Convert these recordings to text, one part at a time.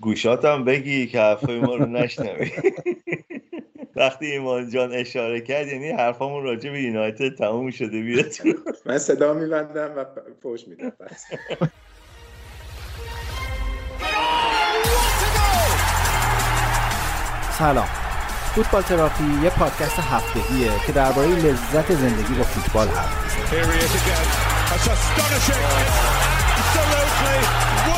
گوشاتم بگی که حرفای ما رو نشنوی. وقتی ایمان جان اشاره کرد یعنی حرفامون راجع به یونایتد تموم شده بیاد من صدا میبندم و پوش میدم. سلام. فوتبال تراپی یه پادکست هفتگیه که درباره لذت زندگی با فوتبال هست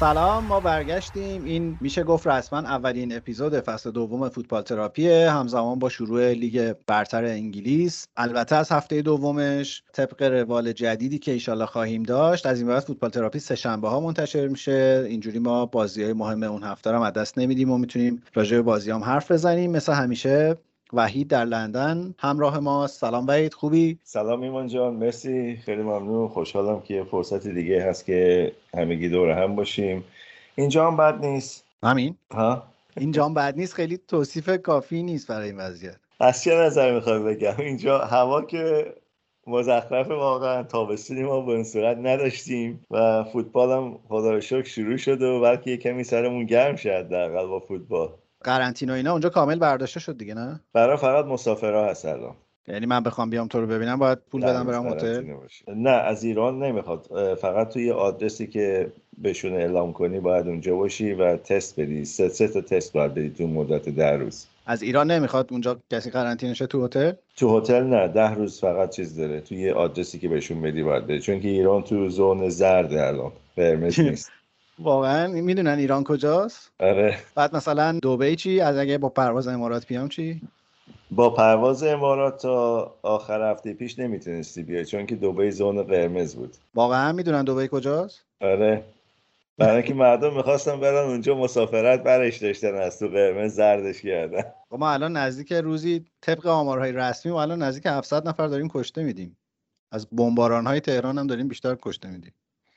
سلام ما برگشتیم. این میشه گفت رسما اولین اپیزود فصل دوم فوتبال تراپی همزمان با شروع لیگ برتر انگلیس. البته از هفته دومش طبق روال جدیدی که ایشالله خواهیم داشت از این بعد فوتبال تراپی سه شنبه ها منتشر میشه. اینجوری ما بازی های مهم اون هفته رو از دست نمیدیم و می‌تونیم راجع به بازی هم حرف بزنیم. مثل همیشه وحید در لندن. همراه ما سلام وحید خوبی؟ سلام ایمان جان مرسی خیلی ممنون. خوشحالم که فرصت دیگه هست که همگی دور هم باشیم. اینجا هم بد نیست. همین. ها؟ اینجا هم بد نیست خیلی توصیف کافی نیست برای این وضعیت. از چه نظر می‌خوای بگم؟ اینجا هوا که مزخرف واقعا تابستونی ما به این صورت نداشتیم و فوتبال هم خدا رو شکر شروع شده و بلکه کمی سرمون گرم شد در با فوتبال. قرنطینه اینا اونجا کامل برداشته شد دیگه نه؟ برای فقط مسافرها هست الان. یعنی من بخوام بیام تو رو ببینم باید پول بدم برم هتل؟ نه از ایران نمی‌خواد. فقط توی آدرسی که بهشون اعلام کنی باید اونجا باشی و تست بدی. سه, سه تا تست باید بدی تو مدت ده روز. از ایران نمی‌خواد اونجا کسی قرنطینه شه تو هتل؟ تو هتل نه ده روز فقط چیز داره. توی آدرسی که بهشون بدی باید بدی چون که ایران تو زون زرد الان. قرمز نیست. واقعا می‌دونن ایران کجاست؟ آره. بعد مثلا دبی چی؟ از اگه با پرواز امارات بیام چی؟ با پرواز امارات تا آخر هفته پیش نمی‌تونستی بیای چون که دبی زون قرمز بود. واقعا می‌دونن دبی کجاست؟ آره. برای اینکه مردم می‌خواستن برن اونجا مسافرت برش داشتن از تو قرمز زردش کردن. خب ما الان نزدیک روزی طبق آمارهای رسمی ما الان نزدیک 700 نفر داریم کشته میدیم. از بمباران های تهران هم داریم بیشتر کشته میدیم.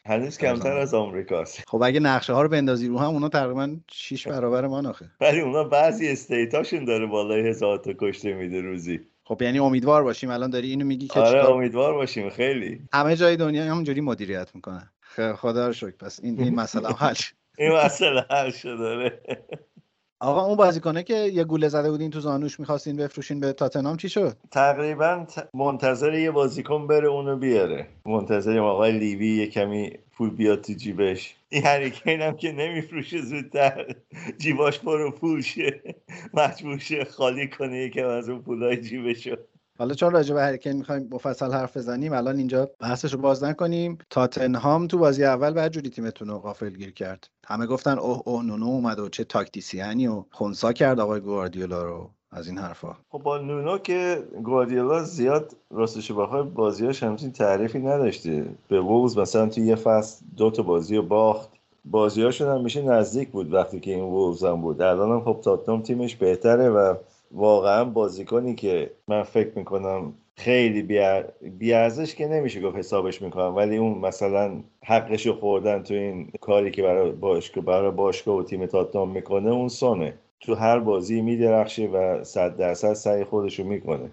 هنوز کمتر از آمریکاست. خب اگه نقشه ها رو بندازی رو هم اونا تقریبا 6 برابر ما ناخه ولی اونا بعضی استیتاشون داره بالای هزار تا کشته میده روزی. خب یعنی امیدوار باشیم. الان داری اینو میگی که آره امیدوار باشیم. خیلی. همه جای دنیا همونجوری مدیریت می‌کنن. خدا رو شکر. پس این این مسئله حل این مسئله حل شده آقا اون بازیکنه که یه گوله زده بودین تو زانوش می‌خواستین بفروشین به تاتنام چی شد؟ تقریبا منتظر یه بازیکن بره اونو بیاره. منتظر آقای لیوی یه کمی پول بیاد تو جیبش. این هریکین هم که نمیفروشه زودتر. جیباش پر پول شه. مجبور شه خالی کنه یکم از اون پولای جیبشو. حالا چون راجع به هریکین می‌خوایم مفصل حرف بزنیم الان اینجا بحثش رو باز نکنیم. تاتنهام تو بازی اول بعد جوری تیمتون رو غافل گیر کرد. همه گفتن اوه اوه نونو اومد و چه تاکتیسیانی و خونسا کرد آقای گواردیولا رو. از این حرفا. خب با نونو که گواردیولا زیاد راستش بخوای بازیاش همچین تعریفی نداشته. به وولز مثلا تو یه فصل دو تا بازی رو باخت. بازیاشون هم میشه نزدیک بود وقتی که این وولز هم بود. الان هم خب تاتنهام تیمش بهتره و واقعا بازیکنی که من فکر می‌کنم خیلی بیارزش که نمیشه گفت حسابش می‌کنم. ولی اون مثلا حقش رو خوردن تو این کاری که برای باشگاه برای باشگاه و تیم تاتنام می‌کنه اون سونه تو هر بازی میدرخشه و صد درصد سعی خودش رو می‌کنه.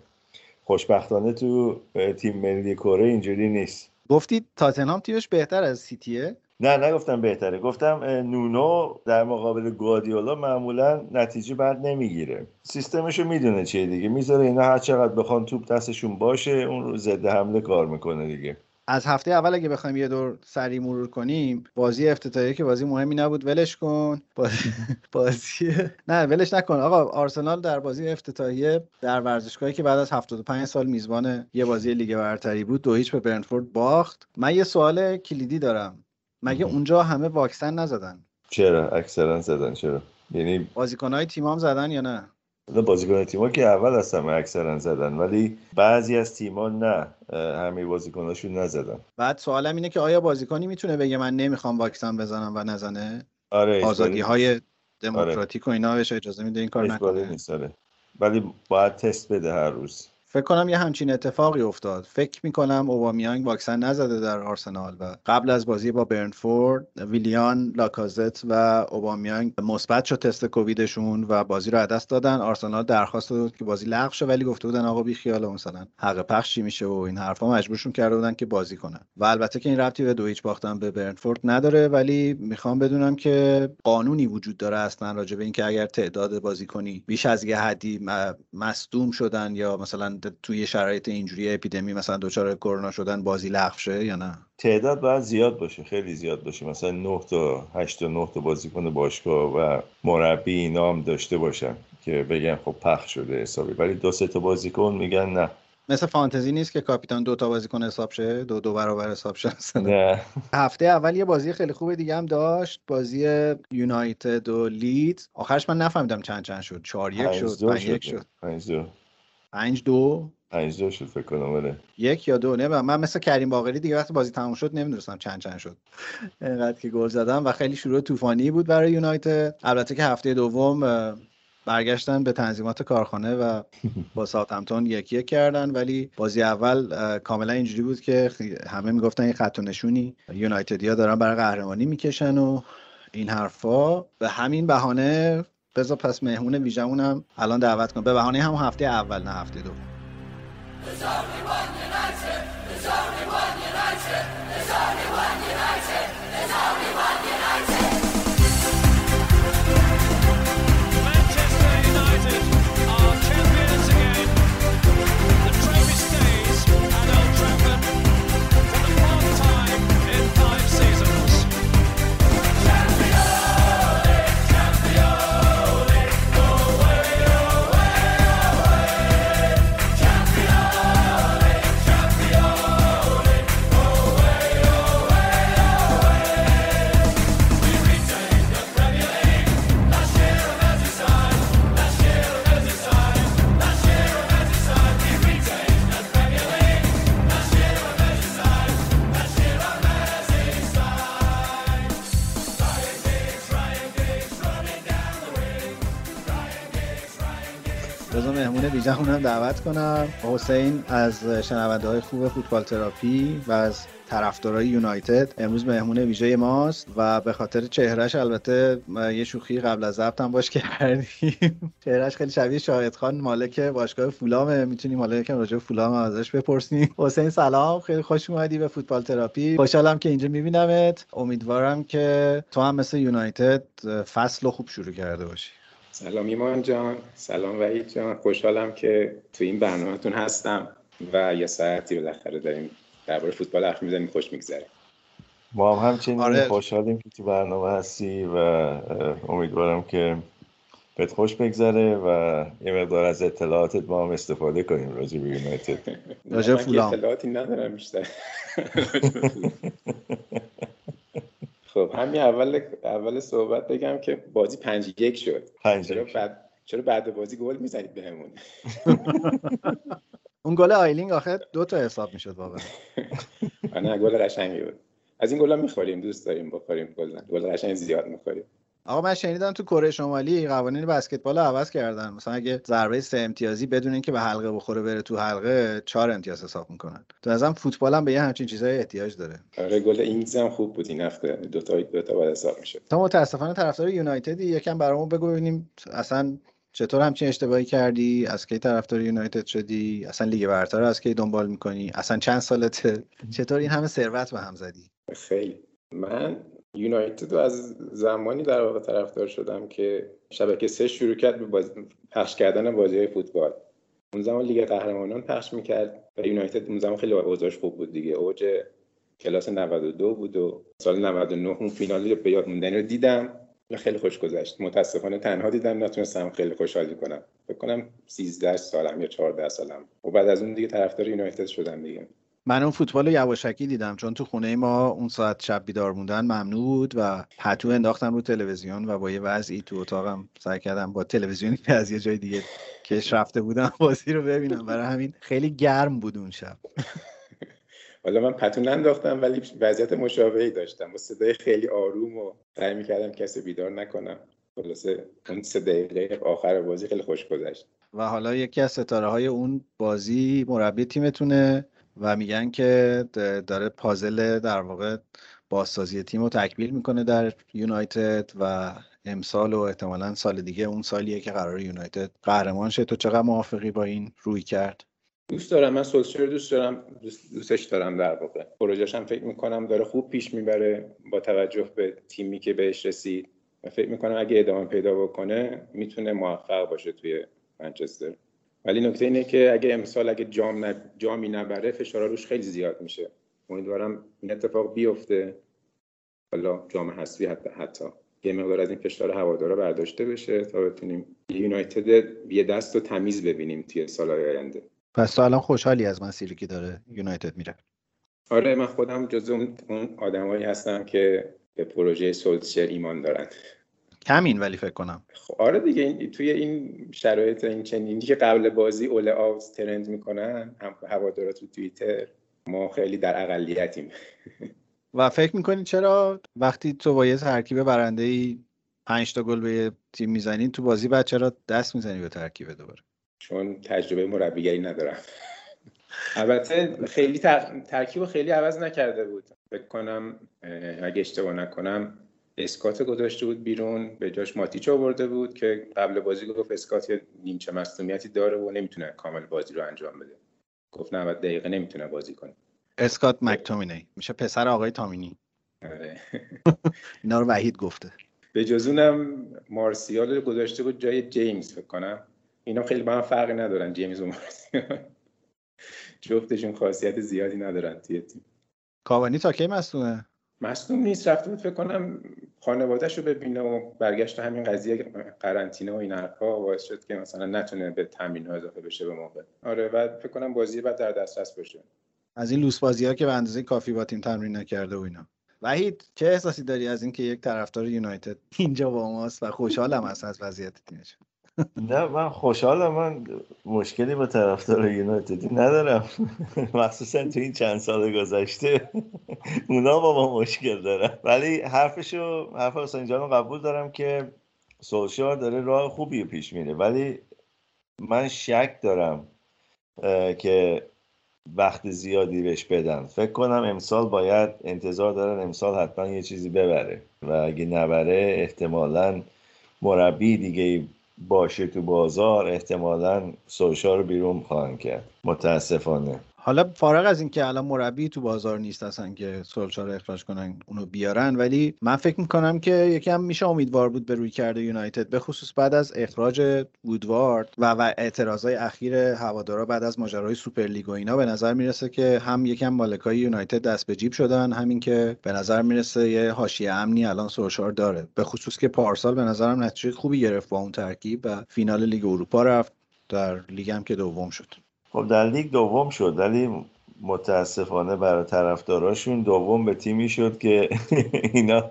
خوشبختانه تو تیم ملی کره اینجوری نیست. گفتید تاتنهام تیمش بهتر از سیتیه؟ نه نگفتم بهتره. گفتم نونو در مقابل گوادیولا معمولا نتیجه بعد نمی‌گیره. سیستمشو می‌دونه چیه دیگه. می‌ذاره اینا هر چقدر بخوان توپ دستشون باشه اون رو ضد حمله کار می‌کنه دیگه. از هفته اول اگه بخوایم یه دور سری مرور کنیم بازی افتتاحیه که بازی مهمی نبود. ولش کن. بازی, بازی... نه ولش نکن. آقا آرسنال در بازی افتتاحیه در ورزشگاهی که بعد از 75 سال میزبان یه بازی لیگ برتری بود دو هیچ به برنفورد باخت. من یه سوال کلیدی دارم. مگه اونجا همه واکسن نزدن؟ چرا؟ اکثرا زدن چرا؟ یعنی بازیکنهای تیمام زدن یا نه؟ بازیکن تیما که اول از همه اکثرا زدن ولی بعضی از تیما نه همه بازیکناشون نزدن. بعد سوالم اینه که آیا بازیکنی می‌تونه بگه من نمی‌خوام واکسن بزنم و نزنه؟ آره آزادی های دموکراتیک و اینا بهش اجازه میده این کار نکنه. نیست آره. ولی باید تست بده هر روز. فکر کنم یه همچین اتفاقی افتاد. فکر می‌کنم اوبامیانگ واکسن نزده در آرسنال و قبل از بازی با برنفورد ویلیان لاکازت و اوبامیانگ مثبت شد تست کوویدشون و بازی رو دست دادن. آرسنال درخواست داد که بازی لغو شه ولی گفته بودن آقا بی خیال مثلا حق پخش چی میشه و این حرفا مجبورشون کرده بودن که بازی کنن. و البته که این ربطی به دو هیچ باختن به برنفورد نداره ولی می‌خوام بدونم که قانونی وجود داره اصلا راجع به اینکه اگر تعداد بازیکنی بیش از یه حدی مصدوم شدن یا مثلا توی شرایط اینجوری اپیدمی مثلا دچار کرونا شدن بازی لغو شه یا نه؟ تعداد باید زیاد باشه خیلی زیاد باشه. مثلا 9 تا 8 تا 9 تا بازیکن باشگاه و مربی اینا هم داشته باشن که بگن خب پخش شده حسابی. ولی دو سه تا بازیکن میگن نه. مثل فانتزی نیست که کاپیتان دو تا بازیکن حساب شه؟ دو دو برابر حساب شه. نه. هفته اول یه بازی خیلی خوب دیگه هم داشت بازی یونایتد و لید. آخرش من نفهمیدم چند چند شد. 4 1 پنج شد دو 5 1 شد. 5 دو. 5 2 5 دو شد فکر کنم آره. یک یا دو نه من مثل کریم باقری دیگه وقتی بازی تموم شد نمی‌دونستم چند چند شد. اینقدر که گل زدم و خیلی شروع طوفانی بود برای یونایتد. البته که هفته دوم برگشتن به تنظیمات کارخانه و با ساوثهمپتون یک یک کردن. ولی بازی اول کاملا اینجوری بود که همه می‌گفتن این خط و نشونی یونایتدیا دارن برای قهرمانی می‌کشن و این حرفا. به همین بهانه بذار پس مهمون ویژمونم الان دعوت کنم به بهانه هم هفته اول نه هفته دوم. مهمون ویژمون هم دعوت کنم. حسین از شنونده های خوب فوتبال تراپی و از طرفدارای یونایتد امروز مهمون ویژه ماست و به خاطر چهرهش البته یه شوخی قبل از ضبط هم باش کردیم. چهرهش خیلی شبیه شاهد خان مالک باشگاه فولامه. می‌تونیم حالا یکم راجع به فولام ازش بپرسیم. حسین سلام خیلی خوش اومدی به فوتبال تراپی. خوشحالم که اینجا میبینمت. امیدوارم که تو هم مثل یونایتد فصل خوب شروع کرده باشی. سلام ایمان جان سلام وحید جان. خوشحالم که تو این برنامهتون هستم و یه ساعتی بالاخره داریم درباره فوتبال حرف می‌زنیم خوش میگذره. ما هم همچنین آره. خوشحالیم که تو برنامه هستی و امیدوارم که بهت خوش بگذره و یه مقدار از اطلاعاتت با هم استفاده کنیم راجع به یونایتد. راجع فولام. اطلاعاتی ندارم بیشتر. خب همین اول اول صحبت بگم که بازی پنج یک شد. پنج چرا. بعد چرا بعد بازی گل می‌زنید بهمون؟ اون گل آیلینگ آخه دو تا حساب می‌شد واقعا. نه گل قشنگی بود. از این گلا می‌خوریم دوست داریم بخوریم گل گل قشنگ زیاد می‌خوریم. آقا من شنیدم تو کره شمالی قوانین بسکتبال عوض کردن. مثلا اگه ضربه سه امتیازی بدون اینکه به حلقه بخوره بره تو حلقه چهار امتیاز حساب می‌کنن. تو نظرم فوتبال هم به یه همچین چیزای احتیاج داره. آره گل اینگز هم خوب بود این هفته. دو تا دو تا باید حساب می‌شد. تا متاسفانه طرفدار یونایتدی. یکم برامون بگو ببینیم اصلا چطور همچین اشتباهی کردی؟ از کی طرفدار یونایتد شدی؟ اصلا لیگ برتر از کی دنبال می‌کنی؟ اصلا چند سالته؟ چطور این همه ثروت به هم زدی؟ خیلی. من یونایتد رو از زمانی در واقع طرفدار شدم که شبکه سه شروع کرد به باز... پخش کردن بازی فوتبال. اون زمان لیگ قهرمانان پخش می‌کرد و یونایتد اون زمان خیلی اوضاعش خوب بود دیگه. اوج کلاس 92 بود و سال 99 اون فینال به یاد موندنی رو دیدم و خیلی خوش گذشت. متاسفانه تنها دیدم نتونستم خیلی خوشحالی کنم. فکر کنم 13 سالم یا 14 سالم. و بعد از اون دیگه طرفدار یونایتد شدم دیگه. من اون فوتبال رو یواشکی دیدم چون تو خونه ما اون ساعت شب بیدار موندن ممنوع بود و پتو انداختم رو تلویزیون و با یه وضعی تو اتاقم سعی کردم با تلویزیونی که از یه جای دیگه کش رفته بودم بازی رو ببینم. برای همین خیلی گرم بود اون شب. حالا من پتو ننداختم ولی وضعیت مشابهی داشتم. با صدای خیلی آروم و سعی می‌کردم کسی بیدار نکنم. خلاصه اون سه دقیقه آخر بازی خیلی خوش گذشت. و حالا یکی از ستاره های اون بازی مربی تیمتونه. و میگن که داره پازل در واقع بازسازی تیم رو تکمیل می‌کنه در یونایتد و امسال و احتمالا سال دیگه اون سالیه که قرار یونایتد قهرمان شه. تو چقدر موافقی با این روی کرد؟ دوست دارم من سولشر دوست دارم دوست- دوستش دارم در واقع. پروژهش هم فکر می‌کنم داره خوب پیش می‌بره با توجه به تیمی که بهش رسید. و فکر می‌کنم اگه ادامه پیدا بکنه می‌تونه موفق باشه توی منچستر. ولی نکته اینه که اگه امسال اگه جام نب... جامی نبره فشار روش خیلی زیاد میشه. امیدوارم این اتفاق بیفته. حالا جام حذفی حتی حتی. یه مقدار از این فشار هوادارا برداشته بشه تا بتونیم یونایتد یه دست و تمیز ببینیم توی سالهای آینده. پس تو الان خوشحالی از مسیری که داره یونایتد میره. آره من خودم جز اون اون آدمایی هستم که به پروژه سولشر ایمان دارن. کمین ولی فکر کنم. خب آره دیگه این توی این شرایط این چنینی که قبل بازی اول آوز ترند می‌کنن هم هوادارا تو توییتر ما خیلی در اقلیتیم. و فکر می‌کنی چرا وقتی تو با یه ترکیب برنده ای پنج تا گل به یه تیم می‌زنی تو بازی بعد چرا دست می‌زنی به ترکیب دوباره؟ چون تجربه مربیگری ندارم. البته خیلی تر... ترکیب خیلی عوض نکرده بود. فکر کنم اگه اشتباه نکنم اسکات گذاشته بود بیرون به جاش ماتیچ آورده بود که قبل بازی گفت اسکات یه نیمچه مصونیتی داره و نمی‌تونه کامل بازی رو انجام بده. گفت 90 دقیقه نمی‌تونه بازی کنه. اسکات مکتومینی. میشه پسر آقای تامینی. آره. اینا رو وحید گفته. به جز اونم مارسیال رو گذاشته بود جای جیمز فکر کنم. اینا خیلی با هم فرقی ندارن جیمز و مارسیال. جفتشون خاصیت زیادی ندارن توی تیم. کاوانی تا کی مصدومه؟ مصدوم نیست. رفته بود فکر کنم خانوادهش رو ببینه و برگشت همین قضیه قرنطینه و این حرفا باعث شد که مثلا نتونه به تمرین ها اضافه بشه به موقع. آره بعد فکر کنم بازی بعد در دسترس باشه. از این لوس بازی ها که به اندازه کافی با تیم تمرین نکرده و اینا. وحید چه احساسی داری از اینکه یک طرفدار یونایتد اینجا با ماست و خوشحالم هست از وضعیت تیمش؟ نه من خوشحالم من مشکلی با طرفدار یونایتدی ندارم. مخصوصا تو این چند سال گذشته. اونا با ما مشکل دارن. ولی حرفشو حرف حسین جان رو قبول دارم که سولشار داره راه خوبی پیش میره. ولی من شک دارم که وقت زیادی بهش بدن. فکر کنم امسال باید انتظار دارن امسال حتما یه چیزی ببره. و اگه نبره احتمالا مربی دیگه باشه تو بازار احتمالا سولشا رو بیرون خواهند کرد. متاسفانه. حالا فارغ از اینکه الان مربی تو بازار نیست اصلا که سولشار اخراج کنن اونو بیارن ولی من فکر می‌کنم که یکم میشه امیدوار بود به رویکرد یونایتد به خصوص بعد از اخراج وودوارد و و اعتراضای اخیر هوادارا بعد از ماجرای سوپرلیگ و اینا به نظر می‌رسه که هم یکم مالکای یونایتد دست به جیب شدن همین که به نظر می‌رسه یه حاشیه امنی الان سولشار داره. به خصوص که پارسال به نظرم نتیجه خوبی گرفت با اون ترکیب و فینال لیگ اروپا رفت در لیگ هم که دوم شد. خب در لیگ دوم شد ولی متاسفانه برای طرفداراشون دوم به تیمی شد که اینا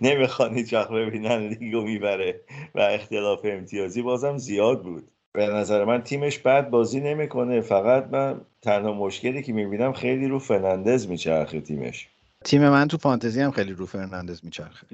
نمی‌خوان هیچ وقت ببینن لیگو می‌بره و اختلاف امتیازی بازم زیاد بود. به نظر من تیمش بد بازی نمی‌کنه فقط من تنها مشکلی که می‌بینم خیلی رو فرناندز میچرخه تیمش. تیم من تو فانتزی هم خیلی رو فرناندز میچرخه.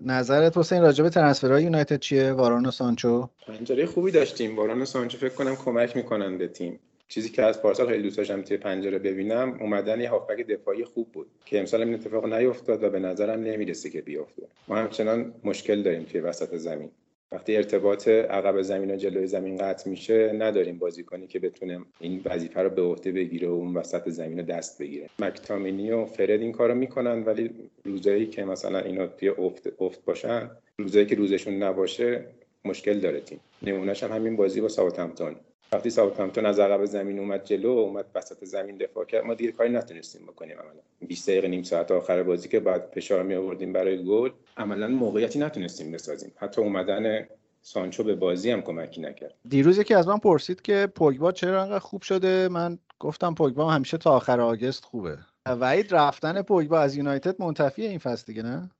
نظرت حسین راجع به ترنسفرهای یونایتد چیه؟ واران و سانچو؟ پنجره خوبی داشتیم. باران و سانچو فکر کنم کمک می‌کنن به تیم. چیزی که از پارسال خیلی دوست داشتم توی پنجره ببینم اومدن یه هافبک دفاعی خوب بود که امسال این اتفاق نیفتاد و به نظرم نمی‌رسه که بیفته. ما همچنان مشکل داریم توی وسط زمین. وقتی ارتباط عقب زمین و جلوی زمین قطع میشه نداریم بازیکنی که بتونه این وظیفه رو به عهده بگیره و اون وسط زمین رو دست بگیره. مکتامینی و فرد این کارو می‌کنن ولی روزایی که مثلا اینا توی افت افت باشن روزایی که روزشون نباشه مشکل داره تیم. نمونهش هم همین بازی با ساوثهمپتون. وقتی ساوثهمپتون از عقب زمین اومد جلو اومد وسط زمین دفاع کرد ما دیگه کاری نتونستیم بکنیم عملا. 20 دقیقه نیم ساعت آخر بازی که بعد فشار می آوردیم برای گل عملا موقعیتی نتونستیم بسازیم. حتی اومدن سانچو به بازی هم کمکی نکرد. دیروز یکی از من پرسید که پوگبا چرا انقدر خوب شده؟ من گفتم پوگبا همیشه تا آخر آگست خوبه. وحید رفتن پوگبا از یونایتد منتفیه این فصل دیگه نه؟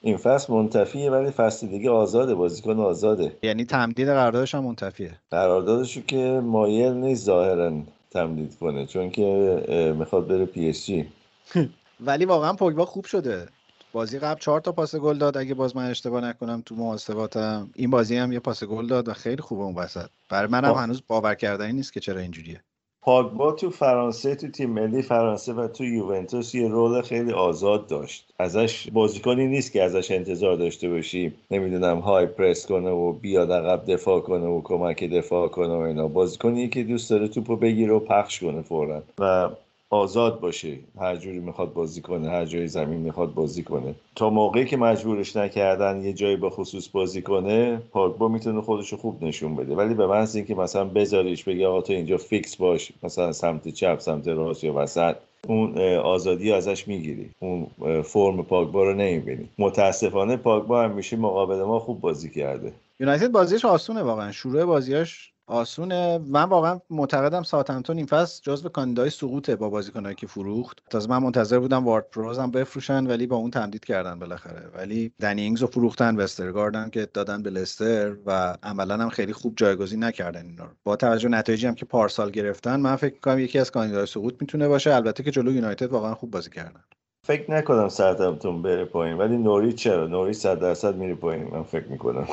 این فصل منتفیه ولی فصل دیگه آزاده بازیکن آزاده. یعنی تمدید قراردادش هم منتفیه. قراردادشو که مایل نیست ظاهرا تمدید کنه چون که می‌خواد بره PSG. ولی واقعا پوگبا خوب شده. بازی قبل چهار تا پاس گل داد اگه باز من اشتباه نکنم تو محاسباتم. این بازی هم یه پاس گل داد و خیلی خوبه اون وسط. برای منم. هنوز باور کردنی نیست که چرا اینجوریه. پاگبا تو فرانسه تو تیم ملی فرانسه و تو یوونتوس یه رول خیلی آزاد داشت. ازش بازیکنی نیست که ازش انتظار داشته باشی. نمی‌دونم های پرس کنه و بیاد عقب دفاع کنه و کمک دفاع کنه و اینا. بازیکنی که دوست داره توپو بگیره و پخش کنه فورا. و آزاد باشه. هر جوری می‌خواد بازی کنه هر جای زمین می‌خواد بازی کنه. تا موقعی که مجبورش نکردن یه جایی به خصوص بازی کنه پاگبا می‌تونه خودش خوب نشون بده. ولی به محض اینکه مثلا بذاریش بگه آقا تو اینجا فیکس باش مثلا سمت چپ سمت راست یا وسط اون آزادی ازش می‌گیری. اون فرم پاگبا رو نمی‌بینی. متاسفانه پاگبا همیشه مقابل ما خوب بازی کرده. یونایتد بازیش آسونه واقعا. شروع بازیاش آسونه. من واقعا معتقدم ساوثهمپتون این فصل جزو کاندیدای سقوطه با بازیکنایی که فروخت. تازه من منتظر بودم وارد پروز هم بفروشن ولی با اون تمدید کردن بالاخره. ولی دنی رو فروختن وسترگاردن که دادن به لستر و عملا هم خیلی خوب جایگزین نکردن اینا رو. با توجه نتایجی هم که پارسال گرفتن من فکر می‌کنم یکی از کاندیدای سقوط می‌تونه باشه. البته که جلو یونایتد واقعا خوب بازی کردن. فکر نکنم ساوتهمپتون بره پایین. ولی نوریچ چرا؟ نوریچ صد درصد میره پایین من فکر می‌کنم.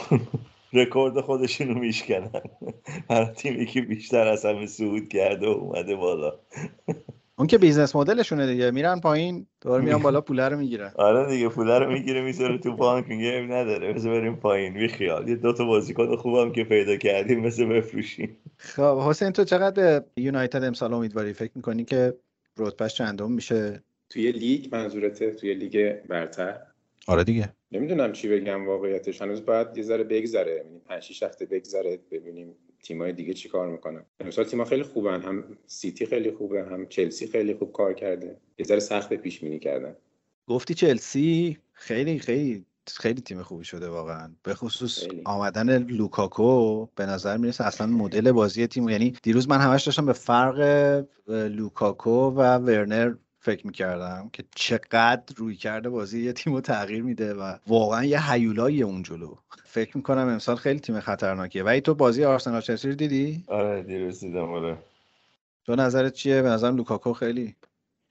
رکورد خودشونو میشکنن. هر تیمی که بیشتر از همه صعود کرده و اومده بالا. اون که business model شونه دیگه. میرن پایین دوباره میان بالا پوله رو می‌گیرن. آره دیگه پوله رو می‌گیره می‌ذاره تو بانک میگه نداره بذار بریم پایین. بی خیال. یه دو تا بازیکن خوبم که پیدا کردیم مثل بفروشیم. خب حسین تو چقدر به یونایتد امسال امیدواری؟ فکر می‌کنی که رتبهش چندم میشه؟ توی لیگ منظورته؟ توی لیگ برتر؟ آره دیگه. نمی‌دونم چی بگم واقعیتش. هنوز باید یه ذره بگذره. یعنی 5 6 هفته بگذره ببینیم تیمای دیگه چی کار می‌کنن. امسال تیم‌ها خیلی خوبن. هم سیتی خیلی خوبه هم چلسی خیلی خوب کار کرده. یه ذره سخت پیش بینی کردن. گفتی چلسی خیلی خیلی خیلی تیم خوبی شده واقعا. به خصوص خیلی. آمدن لوکاکو به نظر می‌رسه اصلا مدل بازی تیم. یعنی دیروز من همش داشتم به فرق لوکاکو و ورنر فکر می‌کردم که چقدر رویکرد بازی یه تیم رو تغییر میده و واقعا یه هیولایی اون جلو. فکر می‌کنم امسال خیلی تیم خطرناکیه. ولی تو بازی آرسنال چلسی رو دیدی؟ آره دیروز دیدم آره. تو نظرت چیه؟ به نظرم لوکاکو خیلی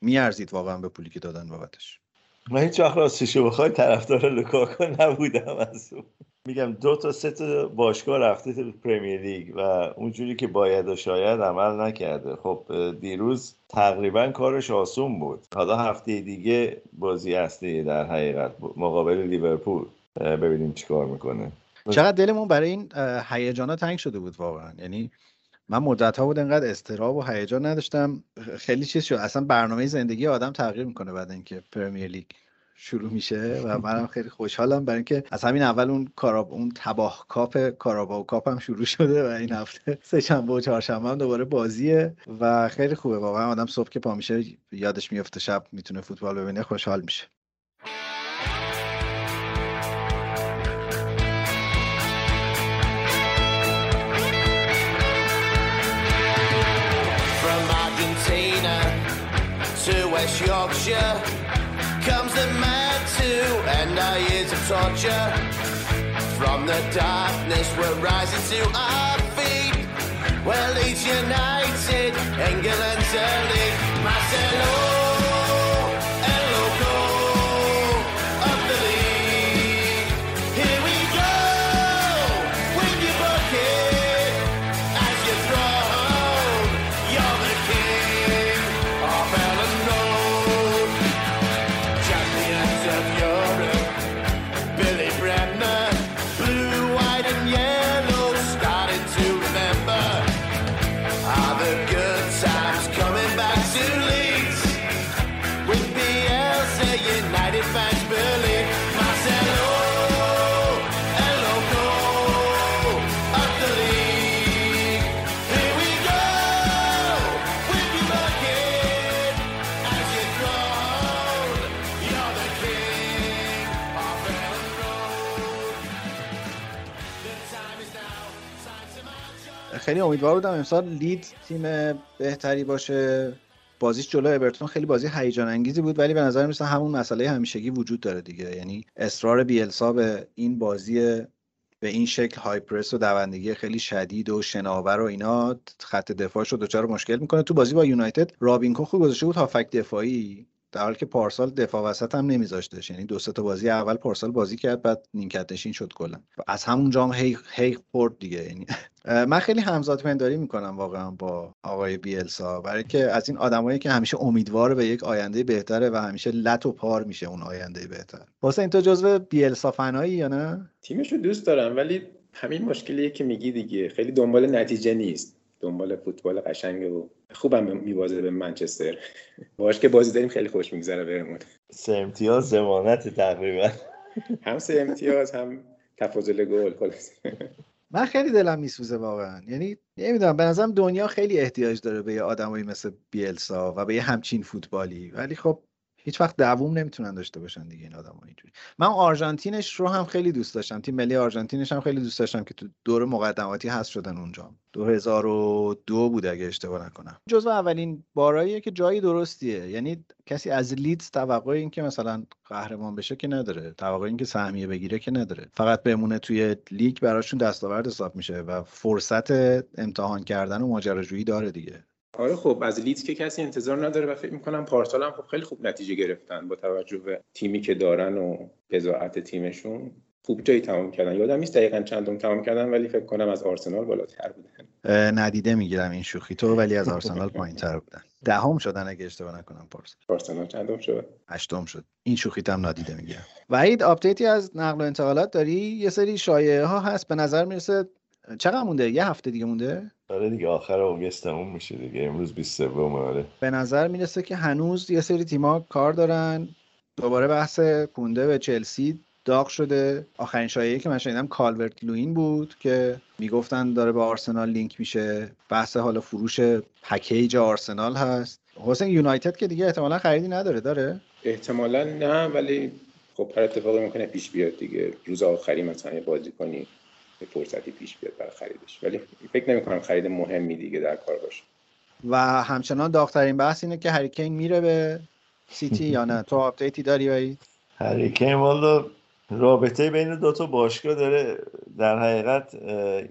میارزید واقعا به پولی که دادن بابتش. من هیچ وقت راستشو بخوای طرفدار لوکاکو نبودم از اون. میگم دو تا سه تا باشگاه رفته تو پرمیر لیگ و اونجوری که باید و شاید عمل نکرده. خب دیروز تقریبا کارش آسون بود. حالا هفته دیگه بازی اصلی در حقیقت مقابل لیورپول. ببینیم چیکار می‌کنه. چقدر دلمون برای این اه، هیجانا تنگ شده بود واقعا. یعنی من مدت ها بود انقدر اضطراب و هیجان نداشتم. خیلی چیز شد. اصلا برنامه زندگی آدم تغییر می‌کنه بعد اینکه پرمیر لیگ شروع میشه و منم خیلی خوشحالم برای اینکه از همین اول اون کاراب اون تباه کاپ Carabao Cup هم شروع شده و این هفته سه شنبه و چهارشنبه هم دوباره بازیه و خیلی خوبه. واقعا آدم صبح که پا میشه یادش میفته شب می‌تونه فوتبال ببینه خوشحال میشه. West Yorkshire comes the mad two and our years of torture. From the darkness, we're rising to our feet. Well, Leeds United, England's elite. Marcelo, خیلی امیدوار بودم امسال لید تیم بهتری باشه. بازیش جلو اورتون خیلی بازی هیجان انگیزی بود ولی به نظر میسه همون مسئله همیشگی وجود داره دیگه. یعنی اصرار بیلسا به این بازی به این شکل های و دوندگی خیلی شدید و شناور و اینا خط دفاعش رو دچار مشکل می‌کنه. تو بازی با یونایتد رابینکو خوب گذاشته بود هافک دفاعی. در حالی که پارسال دفاع وسط هم نمیذاشتش. یعنی دو تا بازی اول پارسال بازی کرد بعد نیمکت نشین شد کلا. از همونجا هم هی هی خورد دیگه. یعنی من خیلی همزاد پنداری می‌کنم واقعا با آقای بیلسا. برای که از این آدمایی که همیشه امیدوار به یک آینده بهتره و همیشه لط و پار میشه اون آینده بهتر. حسین تو جزو بیلسا فنایی یا نه؟ تیمش رو دوست دارم ولی همین مشکلیه که میگی دیگه. خیلی دنبال نتیجه نیست. دنبال فوتبال قشنگه و خوبم میبازه به منچستر. باش که بازی داریم خیلی خوش میگذره بهمون سه امتیاز زمانت تقریبا. هم سه امتیاز هم تفاضل گل خلاص. من خیلی دلم میسوزه واقعا. یعنی نمی‌دونم به نظرم دنیا خیلی احتیاج داره به یه آدمایی مثل بیلسا و به یه همچین فوتبالی. ولی خب هیچ وقت دووم نمی‌تونن داشته باشن دیگه این آدم اینجوری. من آرژانتینش رو هم خیلی دوست داشتم. تیم ملی آرژانتینش هم خیلی دوست داشتم که تو دور مقدماتی هست شدن اونجا. 2002 بود اگه اشتباه نکنم. جزو اولین باراییه که جایی درستیه. یعنی کسی از لیدز توقع این که مثلا قهرمان بشه که نداره. توقع این که سهمیه بگیره که نداره. فقط بمونه توی لیگ براشون دستاورد حساب میشه و فرصت امتحان کردن و ماجراجویی داره دیگه. آره خب از لیدز که کسی انتظار نداره و فکر می‌کنم پارسال هم خب خیلی خوب نتیجه گرفتن با توجه به تیمی که دارن و بضاعت تیمشون. خوب جایی تمام کردن. یادم نیست دقیقا چندم تمام کردن ولی فکر کنم از آرسنال بالاتر بودن. ندیده می‌گیرم این شوخی تو ولی از آرسنال پایین تر بودن. دهم شدن اگه اشتباه نکنم پارس آرسنال چندم شد؟ هشتم شد. این شوخیت هم نادیده می‌گیرم. وحید update ی از نقل و انتقالات داری؟ یه سری شایعه ها هست. به نظر می‌رسه چقدر مونده؟ یه هفته دیگه مونده؟ آره دیگه آخر اوگست تموم میشه دیگه. امروز 23 آره. به نظر می‌رسه که هنوز یه سری تیم‌ها کار دارن. دوباره بحث کونده به چلسی داغ شده. آخرین شایعه که من شنیدم کالورت لوین بود که می‌گفتن داره به آرسنال لینک میشه. بحث حالا فروش پکیج آرسنال هست. حسین یونایتد که دیگه احتمالا خریدی نداره داره؟ احتمالا نه ولی خب هر اتفاقی ممکنه پیش بیاد دیگه. روز آخری مثلا یه بازی کنی. فرصتی پیش بیاد برای خریدش. ولی فکر نمی کنم خرید مهمی دیگه در کار باشه. و همچنان داغترین بحث اینه که هریکین میره به سیتی یا نه؟ تو update ی داری ولی هریکین والا رابطه بین دو تا باشگاه داره. در حقیقت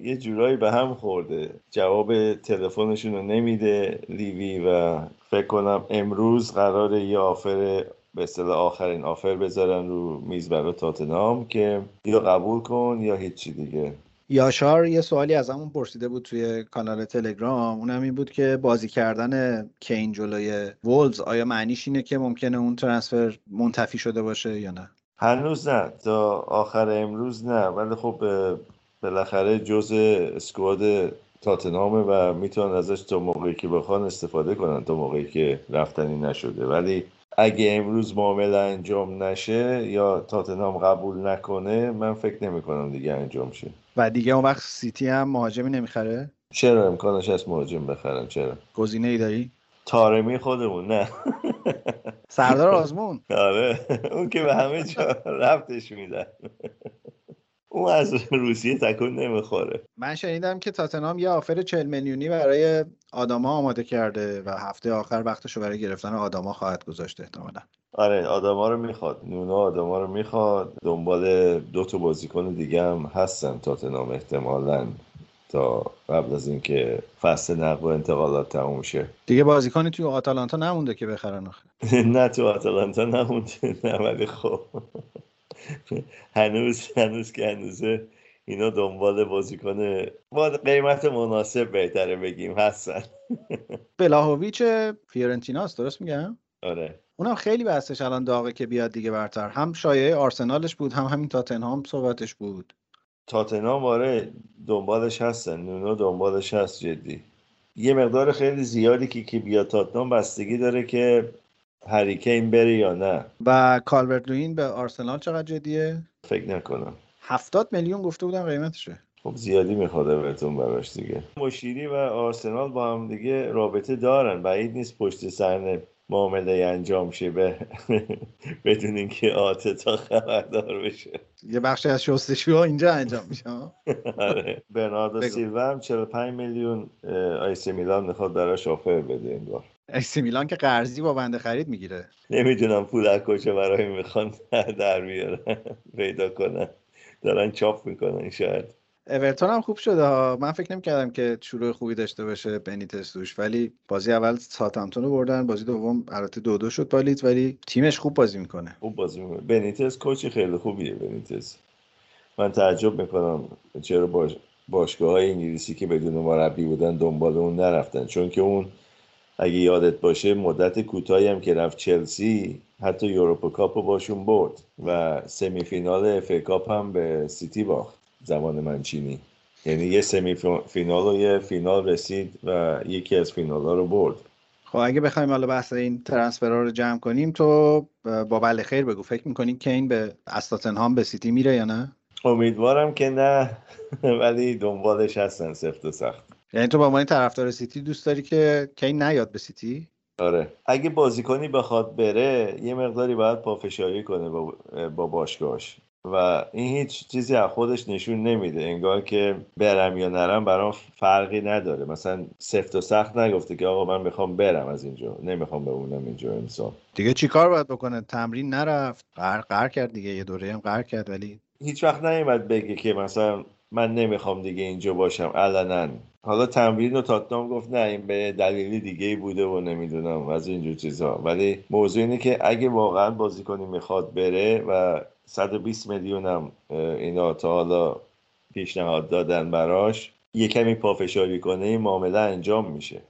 یه جورایی به هم خورده. جواب تلفنشون رو نمیده لیوی و فکر کنم امروز قراره یه offer به اصطلاح آخرین offer بذارن رو میز برای تاتنهام که یا قبول کن یا هیچی دیگه. یاشار یه سوالی از همون پرسیده بود توی کانال تلگرام. اونم این بود که بازی کردن کین جلوی وولز آیا معنیش اینه که ممکنه اون ترنسفر منتفی شده باشه یا نه؟ هنوز نه. تا آخر امروز نه. ولی خب بالاخره جز اسکواد تاتنهامه و می‌تونن ازش تا موقعی که بخوان استفاده کنن تا موقعی که رفتنی نشده. ولی اگه امروز معامله انجام نشه یا تاتنهام قبول نکنه من فکر نمی کنم دیگه انجام شه. و دیگه اون وقت سیتی هم مهاجمی نمی‌خره؟ چرا؟ امکانش هست مهاجم بخرن چرا؟ گزینه ای داری؟ تارمی خودمون نه. سردار آزمون. آره. اون که به همه جا رفتش میدن. اون از روسیه تکون نمی‌خوره. من شنیدم که تاتنهام یه آفر 40 میلیونی برای آداما آماده کرده و هفته آخر وقتشو برای گرفتن آداما خواهد گذاشت احتمالا. آره آدما رو می‌خواد. نونو آدما رو می‌خواد. دنبال دو تا بازیکن دیگه هم هستن تاتنهام احتمالا تا قبل از اینکه فصل نقل و انتقالات تموم شه. دیگه بازیکنی توی آتالانتا نمونده که بخرن آخه. نه تو آتالانتا نمونده. نه ولی خب. هنوز هنوز که هنوزه اینا دنبال بازیکن با قیمت مناسب بهتره بگیم هستن بلاهویچ فیورنتیناست درست میگم؟ آره. اونم خیلی بحثش الان داغه که بیاد دیگه برتر. هم شایعه آرسنالش بود هم همین تاتنهام صحبتش بود. تاتنهام آره دنبالش هستن. نونو دنبالش هست جدی. یه مقدار خیلی زیادی که که بیاد تاتنهام بستگی داره که هریکین بره یا نه؟ و کالورت لوین به آرسنال چقدر جدیه؟ فکر نکنم. 70 میلیون گفته بودن قیمتشه. خب زیادی می‌خواد بهتون براش دیگه. مشیری و آرسنال با هم دیگه رابطه دارن. بعید نیست پشت سر معامله انجام شه به بدون اینکه آتتا خبردار بشه. یه بخشی از شستشوها اینجا انجام میشه؟ آره. برناردو. سیلوا هم 45 میلیون اه، آیس میلان می‌خواد براش آفر بده این بار اسی میلان که قرضی با بنده خرید می‌گیره. نمی‌دونم پول از کجا برای می‌خوان در بیارن پیدا کنن. دارن چاپ می‌کنن شاید. اورتون هم خوب شده ها. من فکر نمی‌کردم که شروع خوبی داشته باشه بنیتس توش ولی بازی اول ساتامتون رو بردن. بازی دوم البته دو دو شد با لیدز ولی تیمش خوب بازی می‌کنه. خوب بازی می‌کنه. بنیتس coach خیلی خوبیه بنیتس. من تعجب می‌کنم چرا باش... باشگاه های انگلیسی که بدون مربی بودن دنبال اون نرفتن. چون که اون اگه یادت باشه مدت کوتاهی هم که رفت چلسی حتی Europa Cup رو باشون برد و semi final FA Cup هم به سیتی باخت زمان منچینی. یعنی یه semi final و یه فینال رسید و یکی از فینال ها رو برد. خب اگه بخوایم حالا بحث این transfer ها رو جمع کنیم تو با بله خیر بگو. فکر می‌کنی کین از تاتنهام به سیتی میره یا نه؟ امیدوارم که نه ولی دنبالش هستن سفت و سخت. یعنی تو با عنوان طرفدار سیتی دوست داری که کین نیاد به سیتی؟ آره. اگه بازیکنی بخواد بره یه مقداری باید پافشاری کنه با, با باشگاهش. و این هیچ چیزی از خودش نشون نمیده. انگار که برم یا نرم برام فرقی نداره. مثلا سفت و سخت نگفته که آقا من می‌خوام برم از اینجا. نمی‌خوام بمونم اینجا امسال. دیگه چیکار باید بکنه؟ تمرین نرفت. قهر قهر کرد دیگه. یه دوره هم قهر کرد ولی هیچ وقت نیومد بگه که مثلا من نمی‌خوام دیگه اینجا باشم. علنا. حالا تمرین و تاتنام گفت نه این به دلیلی دیگه بوده و نمی‌دونم از اینجور چیزها ولی موضوع اینه که اگه واقعا بازیکنی می‌خواد بره و 120 میلیون هم اینا تا حالا پیشنهاد دادن براش یه کمی پافشاری کنه این معامله انجام میشه.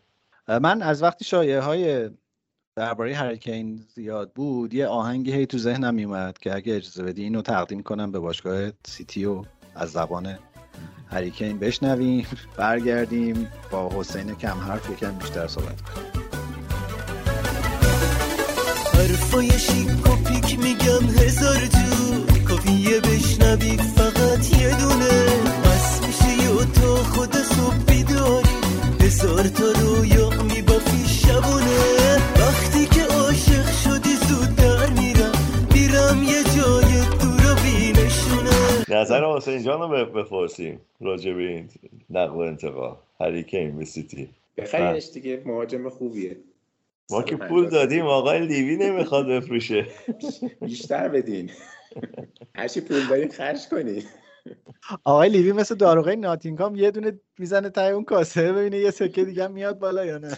من از وقتی شایعه های درباره هریکین زیاد بود یه آهنگی هی تو ذهنم میومد که اگه اجازه بدی اینو تقدیم کنم به باشگاه سیتی و از زبان هریکین بشنویم برگردیم با حسین کم حرف یکم بیشتر صحبت کنیم. حرفای شیک و پیک میگم هزار جور کافیه بشنوی فقط یه دونه. بس میشه یه تا خود صبح بیداری هزار تا رویا میبافی شبونه. وقتی که عاشق شدی زود در میرم. میرم یه نظر حسین جان رو بپرسیم راجع به این نقل و انتقال هریکین به سیتی بخرینش دیگه مهاجم خوبیه. ما که پول دادیم آقای لیوی نمی‌خواد بفروشه. بیشتر بدین. هرچی پول دارین خرج کنین آقای لیوی مثل داروغه ناتینگام یه دونه می‌زنه تای اون کاسه ببینه یه سکه دیگه میاد بالا یا نه.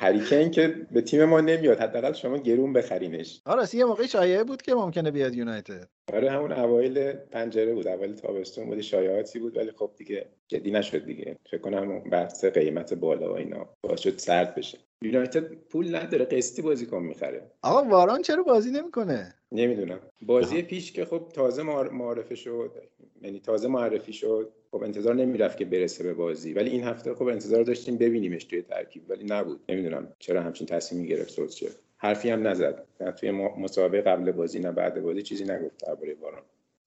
هریکین که به تیم ما نمیاد حداقل شما گرون بخرینش. آره یه موقعی شایعه بود که ممکنه بیاد یونایتد. آره همون اوایل پنجره بود اوایل تابستون بود شایعاتی بود ولی خب دیگه جدی نشد دیگه. فکر کنم بحث قیمت بالا و اینا باعث شد سرد بشه. یونایتد پول نداره قسطی بازیکن می‌خره. آقا واران چرا بازی نمی‌کنه؟ نمی‌دونم. بازی پیش که خب تازه معرفه شد. یعنی تازه معرفی شد. خب انتظار نمی‌رفت که برسه به بازی. ولی این هفته خب انتظار داشتیم ببینیمش توی ترکیب. ولی نبود. نمی‌دونم چرا همچین تصمیمی گرفت سولشر حرفی هم نزد. نه توی مسابقه قبل بازی نه بعد بازی چیزی نگفت درباره باران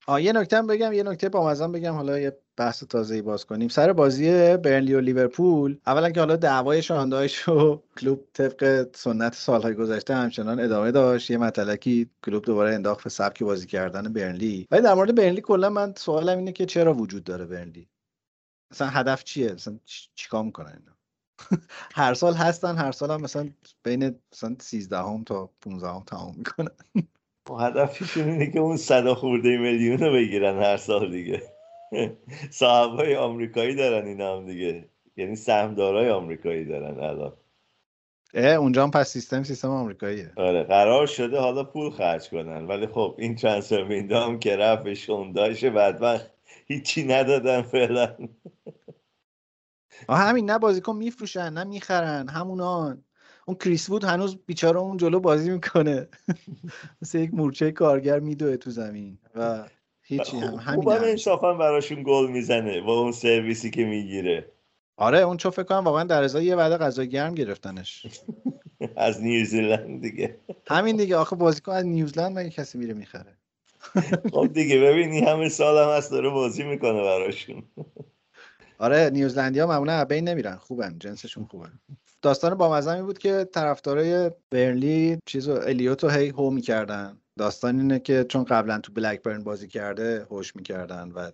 آ یه نکته بگم یه نکته با مزن بگم. حالا یه بحث تازه‌ای باز کنیم. سر بازی برنلی و لیورپول اولا که حالا دعوای شاندایش و کلوب طبق سنت سالهای گذشته همچنان ادامه داشت. یه مطلقی کلوب دوباره انداخت به سبک بازی کردن برنلی. ولی در مورد برنلی کلا من سوالم اینه که چرا وجود داره برنلی؟ مثلا هدف چیه؟ مثلا چیکار می‌کنن اینا؟ هر سال هستن هر سال هم مثلا بین مثلا 13 هم تا 15 هم تمام می‌کنن. هدفشون اینه که اون صدا خورده میلیون رو بگیرن هر سال دیگه. صاحبای آمریکایی دارن اینا هم دیگه. یعنی سهمدارای آمریکایی دارن الان. اه اونجا هم پس سیستم سیستم آمریکاییه. آره قرار شده حالا پول خرج کنن ولی خب این ترانسفر ویندو هم که به شونداش بدبخت هیچی ندادن فعلا. آه همین نه بازیکن میفروشن نه می‌خرن همونان اون کریس وود هنوز بیچاره اون جلو بازی می‌کنه. مثل یک مورچه کارگر میدوه تو زمین و هیچی هم. همین هم. انصافا براشون گل می‌زنه با اون سرویسی که می‌گیره. آره اون چون فکر کنم واقعا در ازای یه وعده غذای گرم گرفتنش. از نیوزیلند دیگه. همین دیگه. آخه بازیکن از نیوزلند مگه کسی میره می‌خره؟ خب دیگه ببینی همه سال هم هست داره بازی می‌کنه براشون. آره نیوزلندیا معمولا بین نمیرن. خوبن جنسشون خوبن داستان با بود که طرفدارای برنلی چیزو الیوتو هی هو می‌کردن. داستان اینه که چون قبلا تو بلکبرن بازی کرده هوش می‌کردن و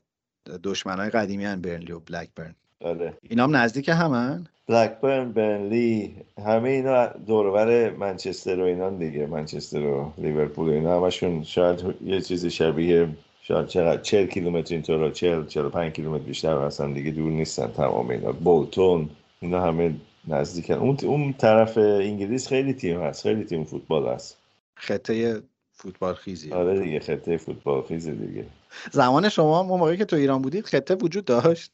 دشمنای قدیمی هن برنلی و بلکبرن. آره اینا هم نزدیک همن؟ بلکبرن برنلی همه اینا دورور منچستر و اینا دیگه منچستر و لیورپول و اینا همشون شاید یه چیزی شبیه شاید چقدر 40 کیلومتر اینطور 40 45 کیلومتر بیشتر اصلا دیگه دور نیستن تمام اینا. بولتون اینا همه نزدیکن. اون اون طرف انگلیس خیلی تیم هست خیلی تیم فوتبال هست. خطه فوتبال خیزی آره دیگه خطه فوتبال خیزه دیگه. زمان شما اون موقعی که تو ایران بودید خطه وجود داشت.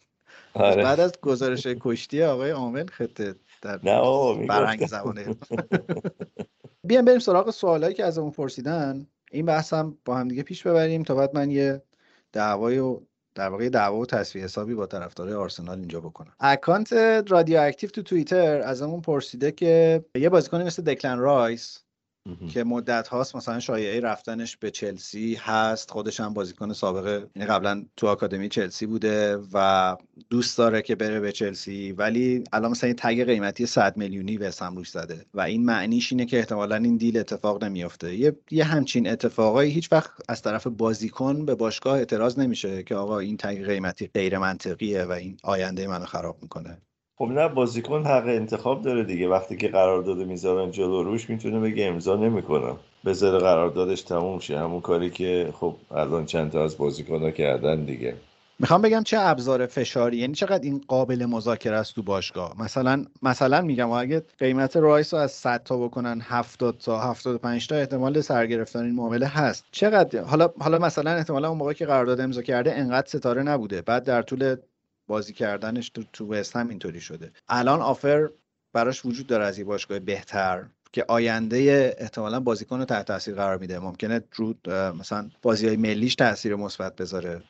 آره. بعد از گزارش کشتی آقای عامل خطه در نه. فرهنگ زبانه. بیایم بریم سراغ سوالایی که ازمون پرسیدن. این بحث با هم دیگه پیش ببریم تا بعد من یه دعوای و در واقع دعوا و تصفیه حسابی با طرفدارای آرسنال اینجا بکنم. account رادیو اکتیو تو توییتر ازمون پرسیده که یه بازیکنی مثل دکلن رایس که مدت هاست مثلا شایعه رفتنش به چلسی هست. خودش هم بازیکن سابقه یعنی قبلا تو آکادمی چلسی بوده و دوست داره که بره به چلسی. ولی الان مثلا یه tag قیمتی 100 میلیونی به روش زده و این معنیش اینه که احتمالا این deal اتفاق نمیافته. یه, یه همچین اتفاقایی هیچ وقت از طرف بازیکن به باشگاه اعتراض نمیشه که آقا این tag قیمتی غیر منطقیه و این آینده منو خراب می‌کنه. خب نه بازیکن حق انتخاب داره دیگه. وقتی که قرارداد می‌ذارن جلو روش می‌تونه بگه امضا نمی‌کنم. بذاره قراردادش تموم شه. همون کاری که خب الان چند تا از بازیکن‌ها کردن دیگه. می‌خوام بگم چه ابزار فشاری. یعنی چقدر این قابل مذاکره است تو باشگاه. مثلا مثلا میگم اگه قیمت رایس رو از 100 تا بکنن 70 تا 75 تا احتمال سرگرفتن این معامله هست. چقدر؟ حالا حالا مثلا احتمالا اون موقع که قرارداد امضا کرده انقدر ستاره نبوده. بعد در طول بازی کردنش تو تو وست هم اینطوری شده. الان آفر براش وجود داره از یه باشگاه بهتر که آینده احتمالا بازیکن رو تحت تاثیر قرار میده. ممکنه رو مثلا بازی های ملیش تاثیر مثبت بذاره.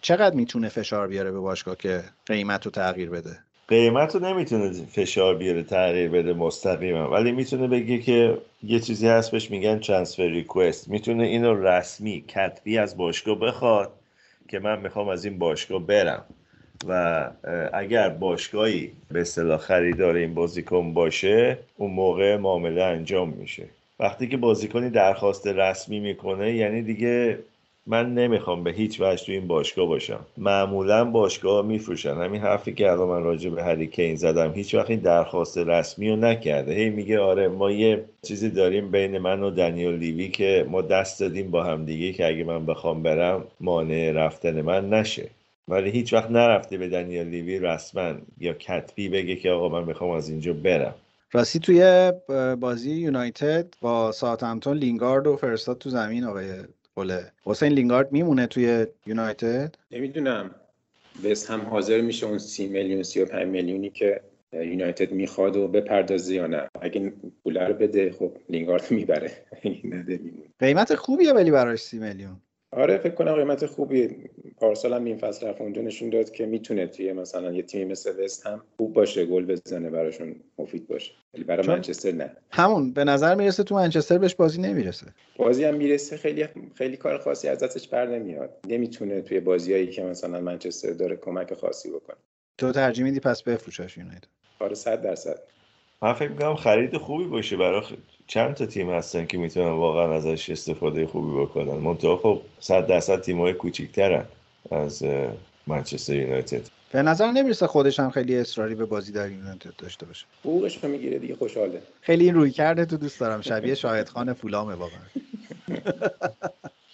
چقدر می‌تونه فشار بیاره به باشگاه که قیمت رو تغییر بده؟ قیمت رو نمی‌تونه فشار بیاره تغییر بده مستقیما. ولی می‌تونه بگه که یه چیزی هست بهش میگن ترانسفر ریکوست می‌تونه اینو رسمی کتبی از باشگاه بخواد که من می‌خوام از این باشگاه برم. و اگر باشگاهی به اصطلاح خریدار این بازیکن باشه اون موقع معامله انجام میشه. وقتی که بازیکنی درخواست رسمی می‌کنه یعنی دیگه من نمی‌خوام به هیچ وجه تو این باشگاه باشم. معمولا باشگاه میفروشن. همین حرفی که الان من راجع به هری کین زدم. هیچ وقت این درخواست رسمی رو نکرده. هی میگه آره ما یه چیزی داریم بین من و دنیل لیوی که ما دست دادیم با هم دیگه که اگه من بخوام برم مانع رفتن من نشه. ولی هیچ وقت نرفته به دنیل لیوی رسما یا کتبی بگه که آقا من می‌خوام از اینجا برم. راستی توی بازی یونایتد با ساوثهمپتون لینگارد و فرستاد تو زمین آقای اوله. حسین لینگارد میمونه توی یونایتد؟ نمی‌دونم. وست هم حاضر میشه اون سی میلیون سی و پنج میلیونی که یونایتد می‌خواد و بپردازه یا نه. اگه پول رو بده خب لینگارد می‌بره. اگه نده میمونه. قیمت خوبیه ولی براش سی میلیون. آره فکر کنم قیمت خوبی پارسال هم این فصل رفت. اونجا نشون داد که می‌تونه توی مثلا یه تیمی مثل وست هم خوب باشه گل بزنه براشون مفید باشه. ولی برای منچستر نه. همون به نظر می‌رسه تو منچستر بهش بازی نمی‌رسه. بازی هم می‌رسه خیلی خیلی کار خاصی از دستش بر نمیاد. نمی‌تونه توی بازیایی که مثلا منچستر داره کمک خاصی بکنه. تو ترجیح میدی پس بفروشش یونایتد. آره 100 درصد. من فکر می‌کنم خرید خوبی باشه برای چند تا تیم هستن که می‌تونن واقعا ازش استفاده خوبی بکنن؟ منتها خب صد درصد تیم‌های کوچیک‌ترن از منچستر یونایتد. به نظر نمی‌رسه خودش هم خیلی اصراری به بازی در یونایتد داشته باشه. حقوقش رو می‌گیره دیگه خوشحاله. خیلی این روی کرده تو دوست دارم. شبیه شاهد خان فولامه واقعا.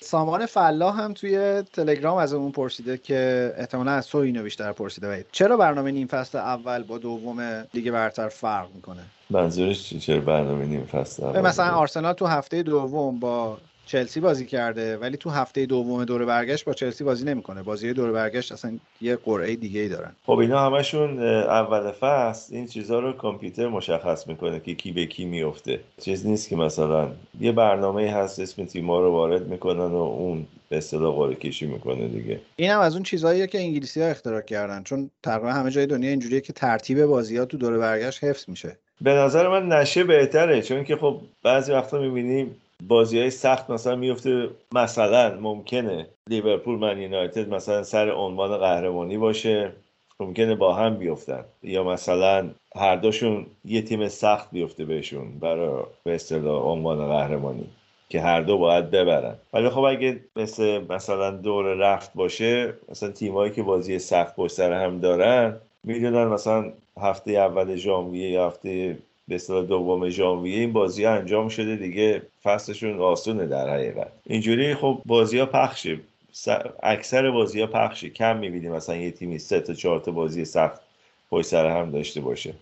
سامان فلاح هم توی تلگرام از اون پرسیده که احتمالا از تو اینو بیشتر پرسیده. وید چرا برنامه نیم فصل اول با دوم لیگ برتر فرق می‌کنه؟ منظورش چرا برنامه نیم فصل مثلا؟ آرسنال تو هفته دوم با چلسی بازی کرده ولی تو هفته دوم دور برگشت با چلسی بازی نمی‌کنه. بازی دور برگشت اصلا یه قرعه دیگه ای دارن. خب اینا همشون اول فصل این چیزها رو کامپیوتر مشخص می‌کنه که کی به کی میفته چیز نیست که مثلا یه برنامه هست اسم تیما رو وارد می‌کنن و اون به اصطلاح قرعه کشی می‌کنه دیگه. این هم از اون چیزهاییه که انگلیسی ها اختراع کردن. چون تقریبا همه جای دنیا اینجوریه که ترتیب بازی ها تو دور برگشت حفظ میشه. به نظر من نشه بهتره چون که خب بعضی وقتا می‌بینیم بازی های سخت مثلا میفته مثلا ممکنه لیورپول من یونایتد مثلا سر عنوان قهرمانی باشه ممکنه با هم بیفتن. یا مثلا هر دوشون یه تیم سخت بیفته بهشون برای به اصطلاح عنوان قهرمانی که هر دو باید ببرن. ولی خب اگه مثل مثلا دور رفت باشه مثلا تیمایی که بازی سخت پشت سر هم دارن می‌دونن مثلا هفته اول ژانویه یا هفته به اصطلاح دوم ژانویه این بازی ها انجام شده دیگه فصلشون آسونه در حقیقت. اینجوری خب بازی ها پخشه اکثر بازی ها پخشه. کم می‌بینیم مثلا یه تیمی سه تا چهار تا بازی سخت پشت سر هم داشته باشه.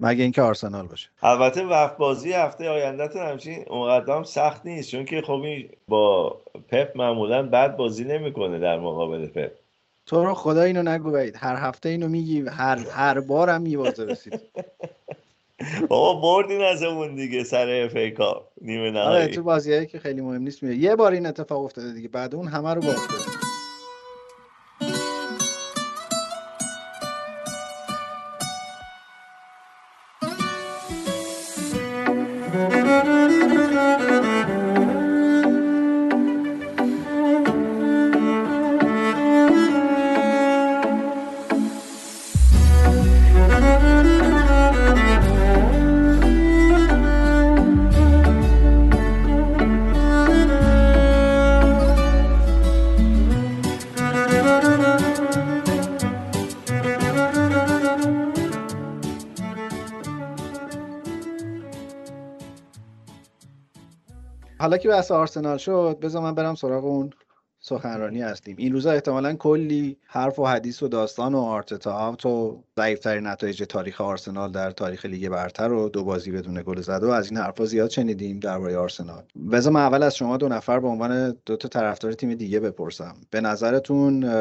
مگه اینکه آرسنال باشه. البته وقت بازی هفته آیندهتون همچین اونقدر هم سخت نیست. چون که خب این با پپ معمولا بد بازی نمی‌کنه در مقابل پپ. تو رو خدا اینو نگو بعید هر هفته اینو میگی هر هر بارم میوازه رسید. بابا بردین ازمون دیگه سر اف ای کاپ نیمه آره نهایی. تو بازیایی که خیلی مهم نیست میره یه بار این اتفاق افتاده دیگه. بعد اون همه رو باخته حالا که بحث آرسنال شد بذار من برم سراغ اون سخنرانی هستیم این روزا احتمالا کلی حرف و حدیث و داستان و آرتتا اوت و ضعیفترین نتایج تاریخ آرسنال در تاریخ لیگ برتر و دو بازی بدون گل زده و از این حرفا زیاد شنیدیم درباره آرسنال. بذار من اول از شما دو نفر به عنوان دو تا طرفدار تیم دیگه بپرسم. به نظرتون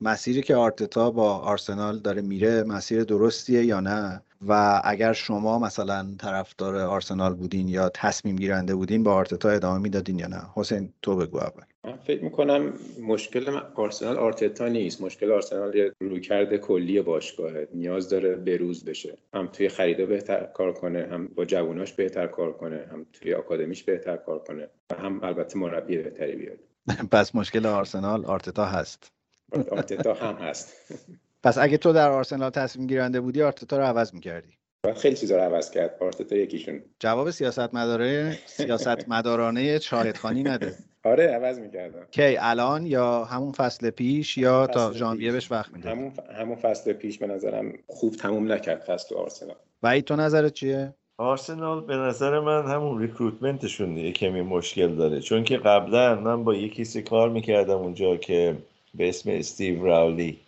مسیری که آرتتا با آرسنال داره میره مسیر درستیه یا نه؟ و اگر شما مثلا طرفدار آرسنال بودین یا تصمیم گیرنده بودین با آرتتا ادامه می‌دادین یا نه؟ حسین تو بگو اول. من فکر می‌کنم مشکل آرسنال آرتتا نیست. مشکل آرسنال یه رویکرد کلی باشگاهه نیاز داره بروز بشه. هم توی خریدا بهتر کار کنه هم با جووناش بهتر کار کنه هم توی آکادمیش بهتر کار کنه و هم البته مربی بهتری بیاد. پس مشکل آرسنال آرتتا هست. آرتتا هم هست. پس اگه تو در آرسنال تصمیم گیرنده بودی آرتتا رو عوض می‌کردی. و خیلی چیزا رو عوض کرد. آرتتا یکیشون. جواب سیاست مداره سیاست مدارانه شاهدخانی نده. آره عوض می‌کردم. کی الان یا همون فصل پیش یا تا فصل ژانویه پیش. بهش وقت میده همون همون فصل پیش به نظرم خوب تموم نکرد فصل آرسنال. وحید تو نظرت چیه؟ آرسنال به نظر من همون ریکروتمنتشون یه کمی مشکل داره. چون که قبلا من با یه کسی کار می‌کردم اونجا که به اسم استیو راولی.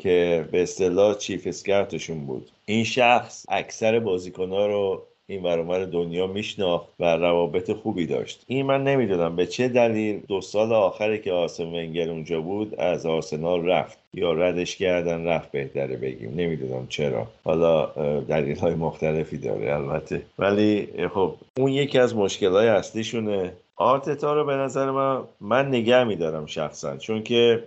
که به اصطلاح چیف اسکرتشون بود. این شخص اکثر بازیکنها رو این ورامر دنیا میشناخت و روابط خوبی داشت. این من نمی‌دونم به چه دلیل دو سال آخری که آرسن ونگر اونجا بود از آرسنال رفت. یا ردش کردن رفت بهتره بگیم. نمی‌دونم چرا. حالا دلیل های مختلفی داره البته. ولی خب اون یکی از مشکل های اصلیشونه. آرتتا رو به نظر من من نگه میدارم شخصا. چون که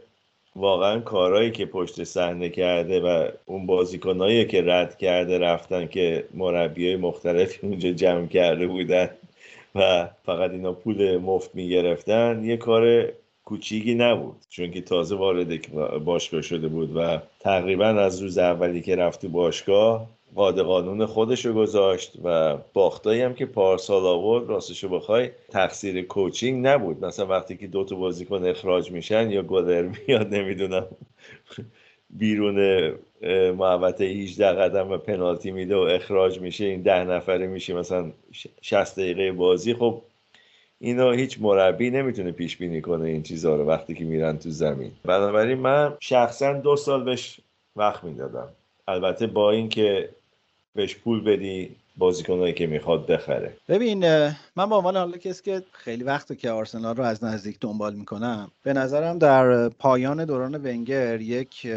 واقعا کارهایی که پشت صحنه کرده و اون بازیکنایی که رد کرده رفتن که مربی های مختلفی اونجا جمع کرده بودن و فقط اینا پول مفت می‌گرفتن یه کار کوچیکی نبود. چون که تازه وارد باشگاه شده بود و تقریبا از روز اولی که رفت تو باشگاه قاد قانون خودش رو گذاشت و باختایی هم که پارسال آورد راستشو بخوای تقصیر کوچینگ نبود. مثلا وقتی که دو تا بازیکن اخراج میشن یا گلر میاد نمی‌دونم بیرون محوطه 18 قدم و پنالتی میده و اخراج میشه این ده نفره میشه مثلا 60 دقیقه بازی. خب اینا هیچ مربی نمی‌تونه پیش بینی کنه این چیزها رو وقتی که میرن تو زمین. بنابراین من شخصا دو سال بهش وقت می‌دادم. البته با اینکه بهش پول بدی بازیکنایی که می‌خواد بخره. ببین من با عنوان حالا کسی که خیلی وقته که آرسنال رو از نزدیک دنبال می‌کنم به نظرم در پایان دوران ونگر یک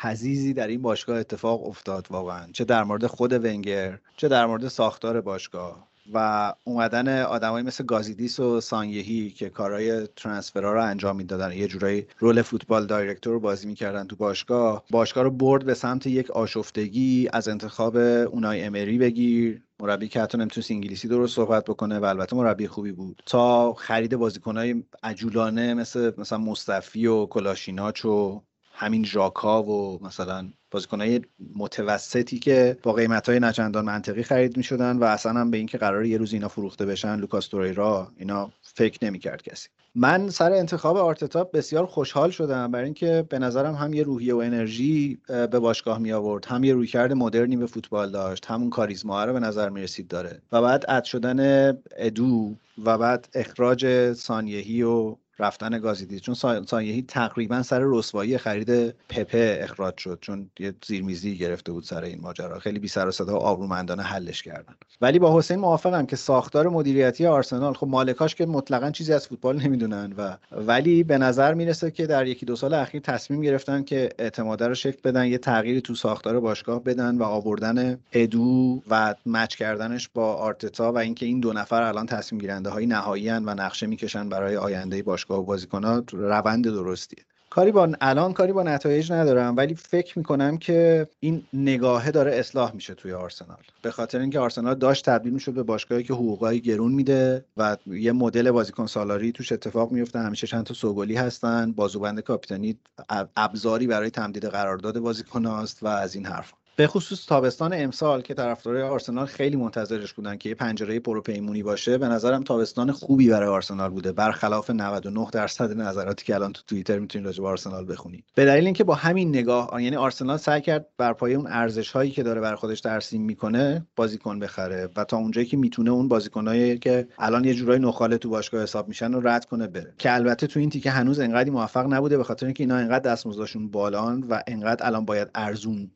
حزیزی در این باشگاه اتفاق افتاد واقعا. چه در مورد خود ونگر چه در مورد ساختار باشگاه. و اومدن آدمایی مثل گازیدیس و سانیهی که کارهای ترانسفرها رو انجام می‌دادن. یه جورایی رول فوتبال دایرکتور رو بازی می‌کردن تو باشگاه. باشگاه رو برد به سمت یک آشفتگی از انتخاب اونای امری بگیر. مربی که حتی نمی‌تونست انگلیسی درست صحبت بکنه و البته مربی خوبی بود. تا خرید بازیکنهای عجولانه مثل مثلا مصطفی و کلاشیناچ و همین ژاکا و مثلا بازیکنهای متوسطی که با قیمت های نچندان منطقی خرید می شدن و اصلا هم به اینکه قرار یه روز اینا فروخته بشن لوکاس توریرا اینا فکر نمی کرد کسی. من سر انتخاب آرتتا بسیار خوشحال شدم برای اینکه به نظرم هم یه روحیه و انرژی به باشگاه می آورد هم یه رویکرد مدرنی به فوتبال داشت همون کاریزما رو به نظر می رسید داره. و بعد اد شدن ادو و بعد اخراج سانیهی و رفتن گازیدی. چون سا- سانیهی تقریبا سر رسوایی خرید پپه اخراج شد چون یه زیرمیزی گرفته بود سر این ماجرا. خیلی بی سر و صدا آبرومندانه حلش کردن. ولی با حسین موافقم که ساختار مدیریتی آرسنال خب مالکاش که مطلقا چیزی از فوتبال نمی‌دونن و ولی به نظر می‌رسه که در یکی دو سال اخیر تصمیم گرفتن که اعتماده رو شکل بدن یه تغییری تو ساختار باشگاه بدن و آوردن ادو و مچ کردنش با آرتتا و اینکه این دو نفر الان تصمیم گیرنده های نهایی و نقشه می‌کشن برای آینده باشگاه. و بازیکن‌ها روند درستیه. کاری با الان کاری با نتایج ندارم ولی فکر می‌کنم که این نگاهه داره اصلاح میشه توی آرسنال. به خاطر اینکه آرسنال داشت تبدیل می‌شد به باشگاهی که حقوقای گرون میده و یه مدل بازیکن سالاری توش اتفاق میفته همیشه چند تا سوگلی هستن بازوبند کاپیتانی اب- ابزاری برای تمدید قرارداد بازیکن است و از این حرف به خصوص تابستان امسال که طرفدارای آرسنال خیلی منتظرش بودن که یه پنجره پروپیمونی باشه به نظرم تابستان خوبی برای آرسنال بوده برخلاف 99 درصد نظراتی که الان تو توییتر می‌تونید راجع به آرسنال بخونید به دلیل اینکه با همین نگاه یعنی آرسنال سعی کرد بر پایه اون ارزش هایی که داره برای خودش ترسیم می‌کنه بازیکن بخره و تا اونجایی که می‌تونه اون بازیکنایی که الان یه جورای نخاله تو باشگاه حساب میشن رو رد کنه بره. که البته تو این تیکه هنوز انقدری موفق نبوده به خاطر اینکه اینا انقدر دستمزدشون بالان و انقدر الان باید ارزون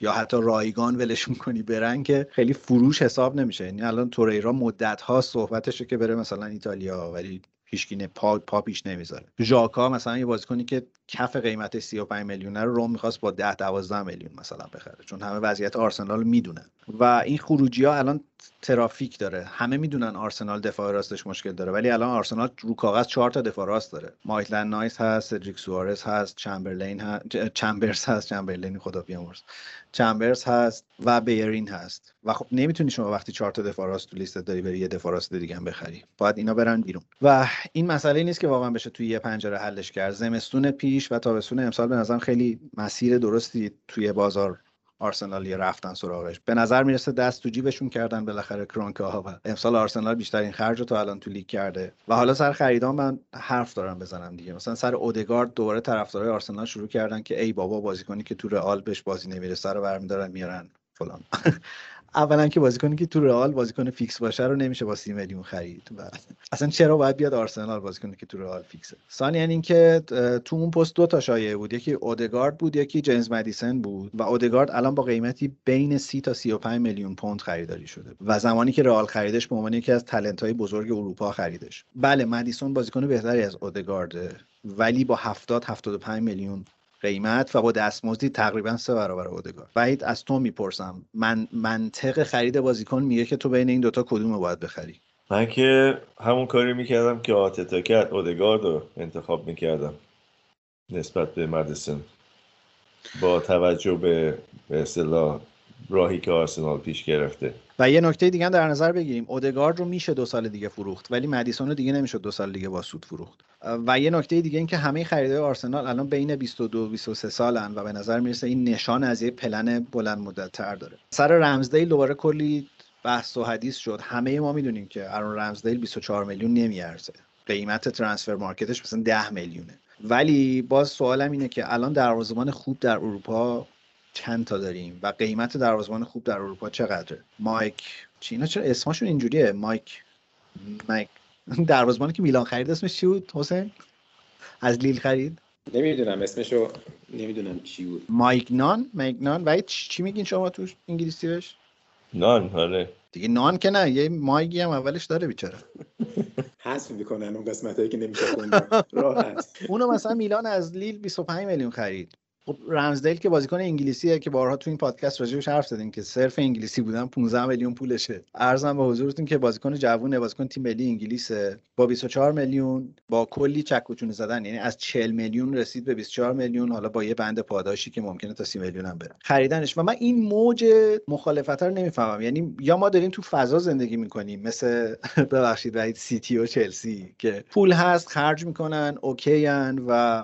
یا حتی رایگان ولشون کنی برن که خیلی فروش حساب نمیشه. یعنی الان توریرا مدت ها صحبتشه که بره مثلا ایتالیا ولی هیچکی نه- پا, پا پیش نمی‌ذاره. ژاکا مثلا یه بازیکنی که کف قیمت 35 میلیونه رو روم می‌خواست با 10 12 میلیون مثلا بخره چون همه وضعیت آرسنال می‌دونن. و این خروجی ها الان ترافیک داره. همه می‌دونن آرسنال دفاع راستش مشکل داره ولی الان آرسنال رو کاغذ چهار تا دفاع راست داره. مایتلند نایس هست سدریک سوارز هست چمبرلین هست چمبرز هست چمبرلین خدا بیامرز. چمبرز هست و بیرین هست. و خب نمی‌تونی شما وقتی چهار تا دفاع راست تو لیست داری بری یه دفاع راست دیگه هم بخری. باید اینا برن بیرون. و این مسئله نیست که واقعا بشه توی یه پنجره حلش کرد. زمستون پیش و تابستون امسال به نظرم خیلی مسیر درستی توی بازار آرسنالی رفتن سراغش. به نظر می‌رسه دست تو جیبشون کردن بالاخره کرونکه ها و امسال آرسنال بیشترین خرج تا الان تو لیگ کرده. و حالا سر خریدان من حرف دارم بزنم دیگه. مثلا سر اودگارد دوباره طرفدارای آرسنال شروع کردن که ای بابا بازیکنی که تو رئال بهش بازی نمی‌رسه رو برمیدارن میارن. فلان. اولا که بازیکنی که تو رئال بازیکن فیکس باشه رو نمیشه با سی میلیون خرید. و اصلا چرا باید بیاد آرسنال بازیکنی که تو رئال فیکسه؟ ثانیا اینکه تو اون پست دو تا شایعه بود. یکی اودگارد بود یکی جیمز مدیسن بود و اودگارد الان با قیمتی بین 30 تا 35 میلیون پوند خریداری شده و زمانی که رئال خریدش به عنوان یکی از talent های بزرگ اروپا خریدش. بله مدیسون بازیکن بهتری از اودگارده ولی با 70 75 میلیون قیمت و با دستمزدی تقریبا سه برابر اودگارد وحید از تو می‌پرسم. من منطق خرید بازیکن میگه که تو بین این دوتا کدوم رو باید بخری؟ من که همون کاری می‌کردم که آتتا کرد اودگارد رو انتخاب می‌کردم نسبت به مدیسن. با توجه به به اصطلاح راهی که آرسنال پیش گرفته. و یه نکته دیگه در نظر بگیریم. اودگارد رو میشه دو سال دیگه فروخت ولی مدیسون رو دیگه نمیشه دو سال دیگه با سود فروخت. و یه نکته دیگه این که همه خریدای آرسنال الان بین 22 23 سالن و به نظر می‌رسه این نشان از یه پلن بلند مدت تر داره. سر رمزدیل دوباره کلی بحث و حدیث شد. همه ما می‌دونیم که ارون رمزدیل 24 میلیون نمیارزه. قیمت ترانسفر مارکتش مثلا 10 میلیونه. ولی باز سوالم اینه که الان دروازه‌بان خوب در اروپا چند تا داریم و قیمت دروازه‌بان خوب در اروپا چقدره؟ مایک. چی؟ اینا چرا اسمشون اینجوریه؟ مایک. مایک. دروازه‌بانی که میلان خرید اسمش چی بود حسین؟ از لیل خرید؟ نمی‌دونم اسمشو نمی‌دونم چی بود. مایک نان؟ مایک نان؟ و چی میگین شما تو انگلیسی بهش؟ نان آره. دیگه نان که نه یه مایگی هم اولش داره بیچاره. حذف می‌کنن اون قسمت هایی که نمیشه راحت. اونو مثلا میلان از لیل 25 میلیون خرید. خب رمزدیل که بازیکن انگلیسیه که بارها تو این پادکست راجعش حرف زدیم که صرف انگلیسی بودن 15 میلیون پولشه. ارزم به حضورتون که بازیکن جوونه بازیکن تیم ملی انگلیسه. با 24 میلیون با کلی چک و چونه زدن یعنی از 40 میلیون رسید به 24 میلیون. حالا با یه بند پاداشی که ممکنه تا 30 میلیون هم بره. خریدنش. و من این موج مخالفت رو نمی‌فهمم. یعنی یا ما داریم تو فضا زندگی می‌کنیم مثل ببخشید وحید سیتی و چلسی که پول هست خرج می‌کنن اوکیان و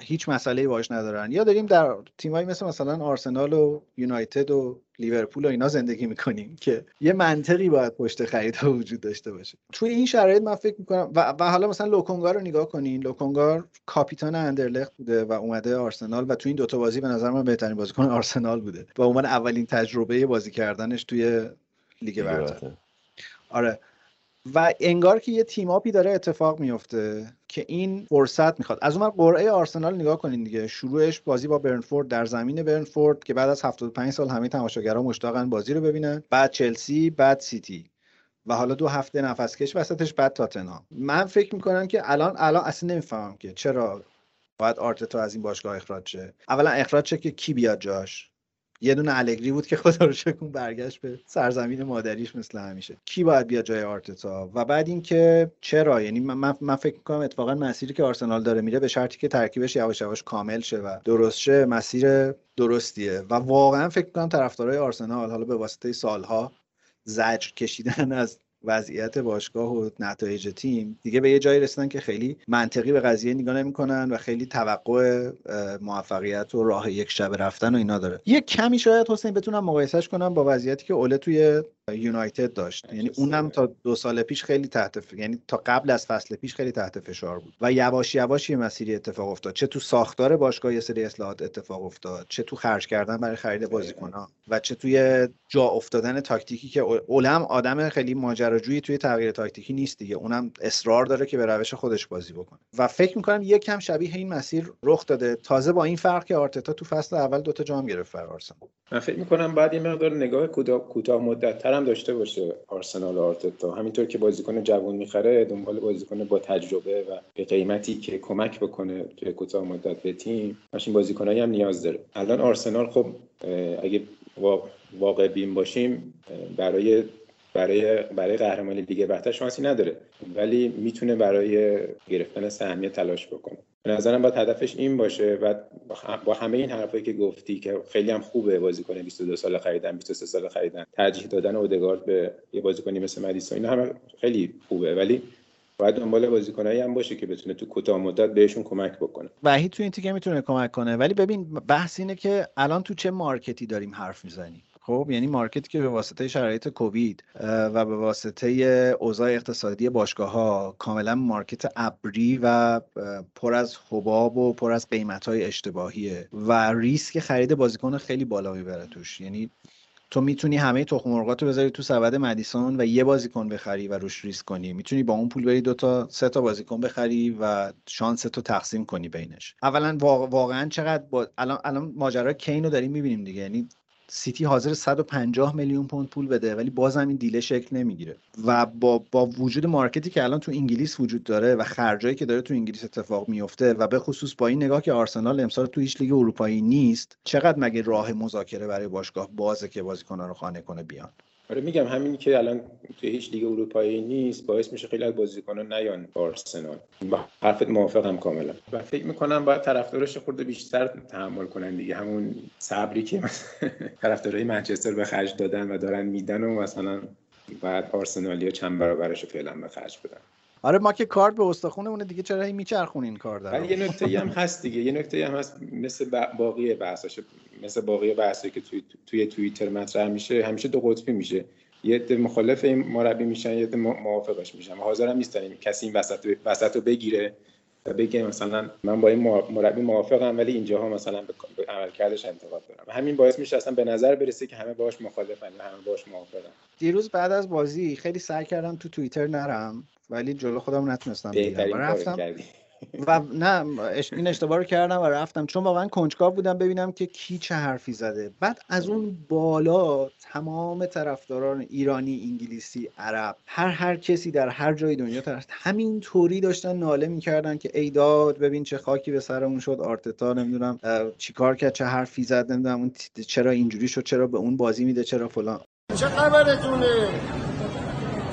هیچ مسئله باش ندارن. یا داریم در تیمایی مثل مثلا آرسنال و یونایتد و لیورپول و اینا زندگی می‌کنیم که یه منطقی باید پشت خریدها وجود داشته باشه. توی این شرایط من فکر می‌کنم و, و حالا مثلا لوکونگار رو نگاه کنین. لوکونگار کاپیتان اندرلخت بوده و اومده آرسنال و توی این دوتا بازی به نظر من بهترین بازیکن آرسنال بوده و عنوان اولین تجربه بازی کردنش توی لیگ برتر. آره. و انگار که یه تیماپی داره اتفاق میفته که این فرصت می‌خواد. از اون قرعه آرسنال نگاه کنین دیگه. شروعش بازی با برنفورد در زمین برنفورد که بعد از 75 سال همه تماشاگرها مشتاقن بازی رو ببینن. بعد چلسی بعد سیتی. و حالا دو هفته نفس کش وسطش بعد تاتنهام. من فکر می‌کنم که الان الان اصلا نمی‌فهمم که چرا باید آرتتا از این باشگاه اخراج شه. اولا اخراج شه که کی بیاد جاش؟ یه دونه الگری بود که خدا رو شکر برگشت به سرزمین مادریش مثل همیشه. کی باید بیاد جای آرتتا؟ و بعد اینکه چرا؟ یعنی من, من فکر می‌کنم اتفاقا مسیری که آرسنال داره میره به شرطی که ترکیبش یواش یواش کامل شه و درست شه مسیر درستیه. و واقعا فکر می‌کنم طرفدارای آرسنال حالا به واسطه سالها زجر کشیدن از وضعیت باشگاه و نتایج تیم دیگه به یه جایی رسیدن که خیلی منطقی به قضیه نگاه نمی‌کنن و خیلی توقع موفقیت و راه یک شب رفتن و اینا داره. یه کمی شاید حسین بتونم مقایسهش کنم با وضعیتی که اوله توی یونایتد داشت. یعنی اونم تا دو سال پیش خیلی تحت ف... یعنی تا قبل از فصل پیش خیلی تحت فشار بود. و یواش یواش یه مسیری اتفاق افتاد. چه تو ساختار باشگاه یه سری اصلاحات اتفاق افتاد چه تو خرج کردن برای خرید بازیکن‌ها و چه توی جا افتادن تاکتیکی که اولم آدم خیلی ماجراجویی توی تغییر تاکتیکی نیست دیگه. اونم اصرار داره که به روش خودش بازی بکنه. و فکر می‌کنم یک کم شبیه این مسیر رخ داده. تازه با این فرق که آرتتا تو فصل اول دوتا جام گرفت فرار من فکر می‌کنم بعد یه مقدار نگاه کوتاه مدت هم داشته باشه آرسنال آرتتا. همینطور که بازیکن جوان می‌خره دنبال بازیکن با تجربه و به قیمتی که کمک بکنه توی کوتاه مدت به تیم همچین بازیکنایی هم نیاز داره. الان آرسنال خب اگه واقع بین باشیم برای برای برای قهرمانی دیگه برتر شانسی نداره. ولی می‌تونه برای گرفتن سهمیه تلاش بکنه. به نظرم باید هدفش این باشه و با همه این حرفایی که گفتی که خیلی هم خوبه بازیکن 22 سال خریدن 23 سال خریدن ترجیح دادن اودگارد به یه بازیکنی مثل مدیسون اینا همه خیلی خوبه. ولی باید دنبال بازیکنایی هم باشه که بتونه تو کوتاه مدت بهشون کمک بکنه. وحید تو این تیکه می‌تونه کمک کنه. ولی ببین بحث اینه که الان تو چه مارکتی داریم حرف می‌زنیم؟ خب یعنی مارکتی که به واسطه شرایط کووید و به واسطه اوضاع اقتصادی باشگاه ها کاملا مارکت ابری و پر از حباب و پر از قیمت های اشتباهیه و ریسک خرید بازیکن خیلی بالا می‌بره توش. یعنی تو می‌تونی همه تخم مرغات رو بذاری تو سبد مدیسون و یه بازیکن بخری و روش ریسک کنی. می‌تونی با اون پول بری دو تا سه تا بازیکن بخری و شانس تو تقسیم کنی بینش. اولا واقعا چقدر با... الان الان ماجرا کین رو داریم می‌بینیم دیگه. یعنی سیتی حاضر 150 میلیون پوند پول بده ولی بازم این دیله شکل نمی‌گیره. و با با وجود مارکتی که الان تو انگلیس وجود داره و خرجایی که داره تو انگلیس اتفاق میفته و به خصوص با این نگاه که آرسنال امسال تو هیچ لیگ اروپایی نیست چقدر مگه راه مذاکره برای باشگاه بازه که بازیکن‌ها رو خانه کنه بیان؟ آره میگم همینی که الان توی هیچ لیگ اروپایی نیست باعث میشه خیلی از بازیکنان نیان آرسنال. با حرفت موافقم کاملا. و فکر می‌کنم باید طرفدارش خورده بیشتر تحمل کنن دیگه. همون صبری که طرفدارای منچستر به خرج دادن و دارن میدن و مثلا بعد آرسنالیا چند برابرش رو فعلا به خرج بدن. آره ما که کارت به استخونمونه دیگه چرا میچرخون این کار ولی یه نکته هم هست دیگه. یه نکته هم هست. مثل باقی بحثاش مثل باقی بحثی که توی توی توییتر مطرح میشه همیشه دو قطبی میشه. یه عده مخالف این مربی میشن یه عده موافقش میشن. حاضرم نیستن کسی این وسط وسط رو بگیره و بگه مثلا من با این مربی موافقم ولی اینجاها مثلا به عملکردش انتقاد دارم. همین باعث میشه اصلا به نظر برسه که همه باش مخالفن و همه باش موافقن. دیروز بعد از بازی خیلی سعی کردم تو توییتر نرم. ولی جلو خودم نتونستم بگیرم رفتم و نه این اشتباه رو کردم و رفتم. چون واقعا کنجکاو بودم ببینم که کی چه حرفی زده. بعد از اون بالا تمام طرفداران ایرانی انگلیسی عرب هر هر کسی در هر جای دنیا طرف همین طوری داشتن ناله می‌کردن که ای داد ببین چه خاکی به سرمون شد آرتتا نمی‌دونم چیکار کرد چه حرفی زد نمی‌دونم اون چرا اینجوری شد چرا به اون بازی میده چرا فلان. چه خبرتونه؟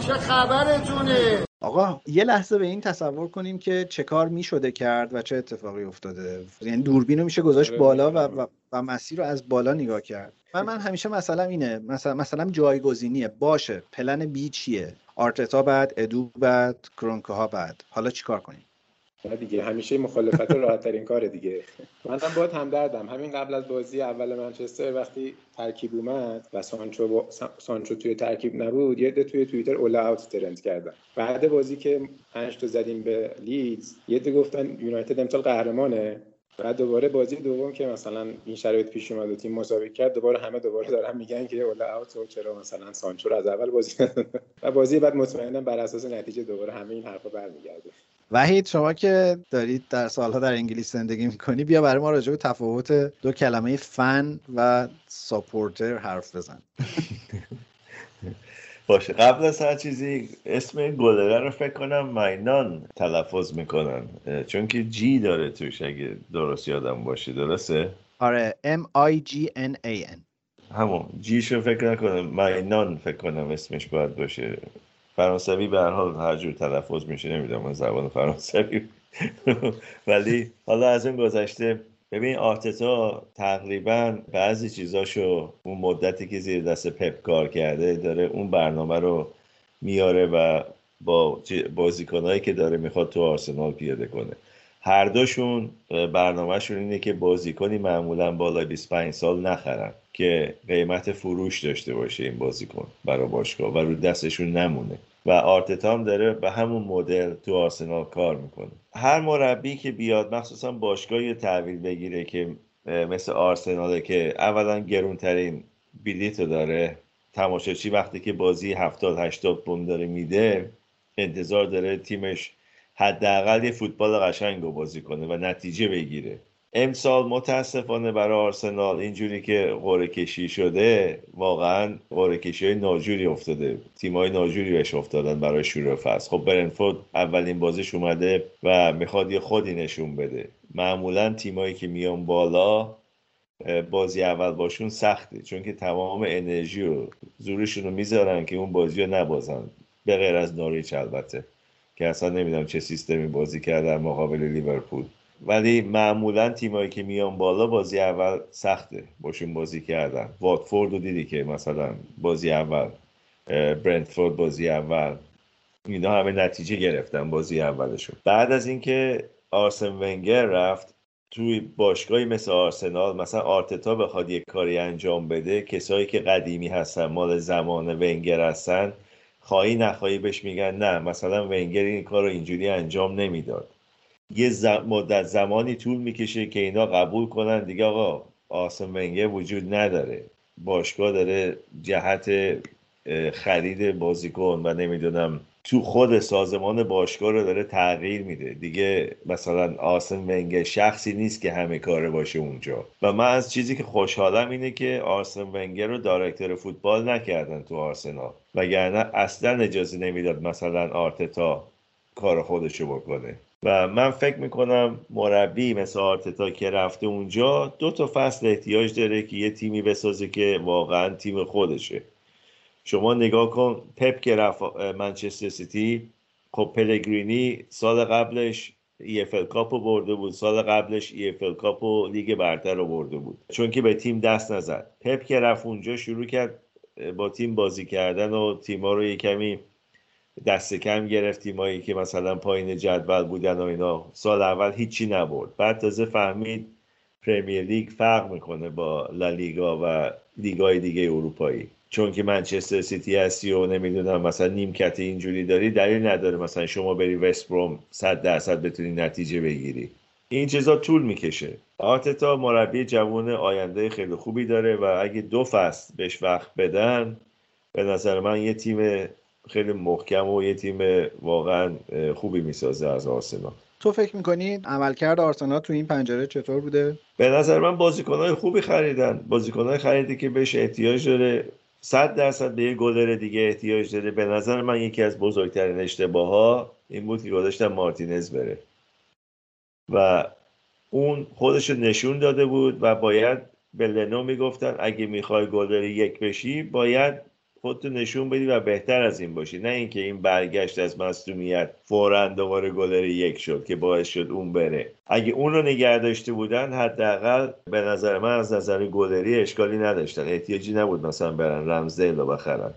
چه خبرتونه؟ آقا یه لحظه به این تصور کنیم که چه کار می شده کرد و چه اتفاقی افتاده. یعنی دوربین رو میشه گذاشت بالا و, و, و مسیر رو از بالا نگاه کرد. من من همیشه مثلا اینه مثلا مثلا جایگزینیه. باشه پلن بی چیه؟ آرتتا بعد ادو بعد کرونکه ها بعد. حالا چیکار کنیم؟ نه دیگه همیشه مخالفت راحت ترین کاره دیگه. منم باید همدردم همین قبل از بازی اول منچستر وقتی ترکیب اومد و سانچو با... سانچو توی ترکیب نبود یه ده توی توییتر اول اوت ترند کردن. بعد بازی که پنج تا زدیم به لیدز یه ده گفتن یونایتد امسال قهرمانه. بعد دوباره بازی دوم که مثلا این شرایط پیش اومد و تیم مساوی کرد دوباره همه دوباره دارن میگن که اولا اوت و چرا مثلا سانچو از اول بازی و بازی بعد مطمئنا بر اساس نتیجه دوباره همه این حرفا برمیگرده. وحید شما که دارید در سالها در انگلیس زندگی می‌کنی بیا برای ما راجع به تفاوت دو کلمه فن و ساپورتر حرف بزن. باشه قبل از هر چیزی اسم گلره رو فکر کنم مینان تلفظ می‌کنن چون که جی داره توش اگه درست یادم باشه درسته؟ آره M I G N A N. همون جیشو فکر نکنم مینان فکر کنم اسمش باید باشه. فرانسوی به هر حال هر جور تلفظ میشه نمی‌دونم من زبان فرانسوی. ولی حالا از اون گذشته ببین آرتتا تقریبا بعضی چیزاشو اون مدتی که زیر دست پپ کار کرده داره اون برنامه رو میاره و با بازیکنهایی که داره می‌خواد تو آرسنال پیاده کنه. هر دوشون برنامهشون اینه که بازیکنی معمولا بالای 25 سال نخرن که قیمت فروش داشته باشه این بازیکن برای باشگاه و رو دستشون نمونه. و آرتتا داره به همون مدل تو آرسنال کار می‌کنه. هر مربی که بیاد مخصوصا باشگاه یه تحویل بگیره که مثل آرسناله که اولا گرونترین بلیت رو داره تماشاچی وقتی که بازی 70 80 پوند داره میده انتظار داره تیمش حداقل یه فوتبال قشنگ رو بازی کنه و نتیجه بگیره. امسال متاسفانه برای آرسنال اینجوری که قرعه کشی شده واقعا قرعه کشی های ناجوری افتاده. تیم های ناجوری بهش افتادن برای شروع فصل. خب برنفورد اولین بازیش اومده و می‌خواد یه خودی نشون بده. معمولا تیمایی که میان بالا بازی اول باشون سخته چون که تمام انرژی و زورشون رو می‌ذارن که اون بازی رو نبازن. به غیر از نوریچ البته. که اصلا نمی‌دونم چه سیستمی بازی کردن مقابل لیورپول. ولی معمولا تیمایی که میان بالا بازی اول سخته. باشون بازی کردن. واتفورد رو دیدی که مثلا بازی اول برنتفورد بازی اول. اینا همه نتیجه گرفتن بازی اولشون. بعد از اینکه آرسن ونگر رفت توی باشگاهی مثل آرسنال مثلا آرتتا بخواد یک کاری انجام بده کسایی که قدیمی هستن مال زمان ونگر هستن خواهی نخواهی بهش میگن نه. مثلا ونگر این کار رو اینجوری انجام نمی‌داد. یه ز- مدت زمانی طول می‌کشه که اینا قبول کنن. دیگه آقا آرسن ونگر وجود نداره. باشگاه داره جهت خرید بازیکن و نمی‌دونم تو خود سازمان باشگاه رو داره تغییر میده. دیگه مثلا آرسن ونگر شخصی نیست که همه کاره باشه اونجا. و من از چیزی که خوشحالم اینه که آرسن ونگر رو دایرکتور فوتبال نکردن تو آرسنال. وگرنه اصلا اجازه نمی‌داد مثلا آرتتا کار خودشو بکنه. و من فکر می‌کنم مربی مثل آرتتا که رفته اونجا دو تا فصل احتیاج داره که یه تیمی بسازه که واقعا تیم خودشه. شما نگاه کن پپ که رفت منچستر سیتی خب پلگرینی سال قبلش EFL Cup رو برده بود سال قبلش EFL Cup و لیگ برتر رو برده بود. چون که به تیم دست نزد. پپ که رفت اونجا شروع کرد با تیم بازی کردن و تیما رو یه کمی دست کم گرفت. تیمایی که مثلا پایین جدول بودن و اینا سال اول هیچی نبرد. بعد تازه فهمید Premier League فرق می‌کنه با لالیگا و لیگای دیگه اروپایی. چون که منچستر سیتی هستی و نمی‌دونم مثلا نیمکت اینجوری داری دلیل نداره مثلا شما بری وست بروم 100 درصد بتونی نتیجه بگیری. این چیزا طول می‌کشه. آرتتا مربی جوان آینده خیلی خوبی داره و اگه دو فصل بهش وقت بدن به نظر من یه تیم خیلی محکم و یه تیم واقعا خوبی می‌سازه از آرسنال. تو فکر می‌کنی عملکرد آرسنال تو این پنجره چطور بوده؟ به نظر من بازیکنهای خوبی خریدن. بازیکنهای خریدی که بهش احتیاج داره. صد درصد به یه گلر دیگه احتیاج داره. به نظر من یکی از بزرگترین اشتباه ها این بود که گذاشتن مارتینز بره. و اون خودش نشون داده بود و باید به لنو می‌گفتن اگه می‌خوای گلر یک بشی باید خودتو نشون بدی و بهتر از این باشی. نه اینکه این برگشت از مصدومیت فورا دوباره گلر یک شد که باعث شد اون بره. اگه اون رو نگه داشته بودن حداقل به نظر من از نظر گلری اشکالی نداشتن. احتیاجی نبود مثلا برن رمزدیل رو بخرن.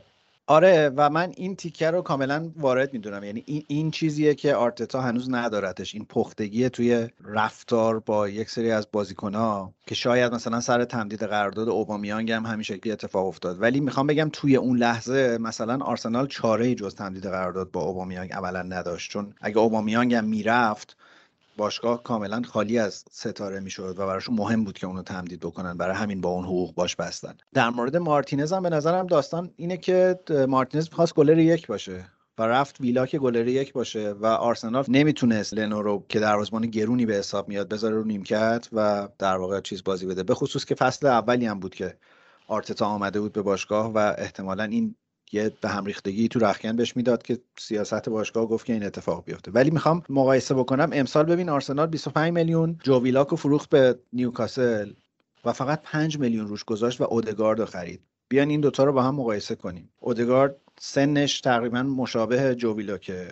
آره و من این تیکه رو کاملا وارد می‌دونم. یعنی این, این چیزیه که آرتتا هنوز ندارتش. این پختگی توی رفتار با یک سری از بازیکنها که شاید مثلا سر تمدید قرارداد اوبامیانگ هم همین شکلی اتفاق افتاد. ولی می‌خوام بگم توی اون لحظه مثلا آرسنال چاره ای جز تمدید قرارداد با اوبامیانگ عملا نداشت. چون اگه اوبامیانگ هم می‌رفت باشگاه کاملا خالی از ستاره می‌شد و براشون مهم بود که اونو تمدید بکنن برای همین با اون حقوق باش بستن. در مورد مارتینز هم به نظرم داستان اینه که مارتینز می‌خواست گلر یک باشه و رفت ویلا که گلر یک باشه و آرسنال نمی‌تونست لنو رو که دروازه‌بان گرونی به حساب میاد بذاره رو نیمکت و در واقع چیز بازی بده. به خصوص که فصل اولی هم بود که آرتتا آمده بود به باشگاه و احتمالا این یه به هم ریختگی تو رخکن بهش می‌داد که سیاست باشگاه گفت که این اتفاق بیفته. ولی می‌خوام مقایسه بکنم. امسال ببین آرسنال 25 میلیون جوویلاک فروخت به نیوکاسل و فقط 5 میلیون روش گذاشت و اودگارد رو خرید. بیان این دوتا رو با هم مقایسه کنیم. اودگارد سنش تقریبا مشابه جو ویلوکه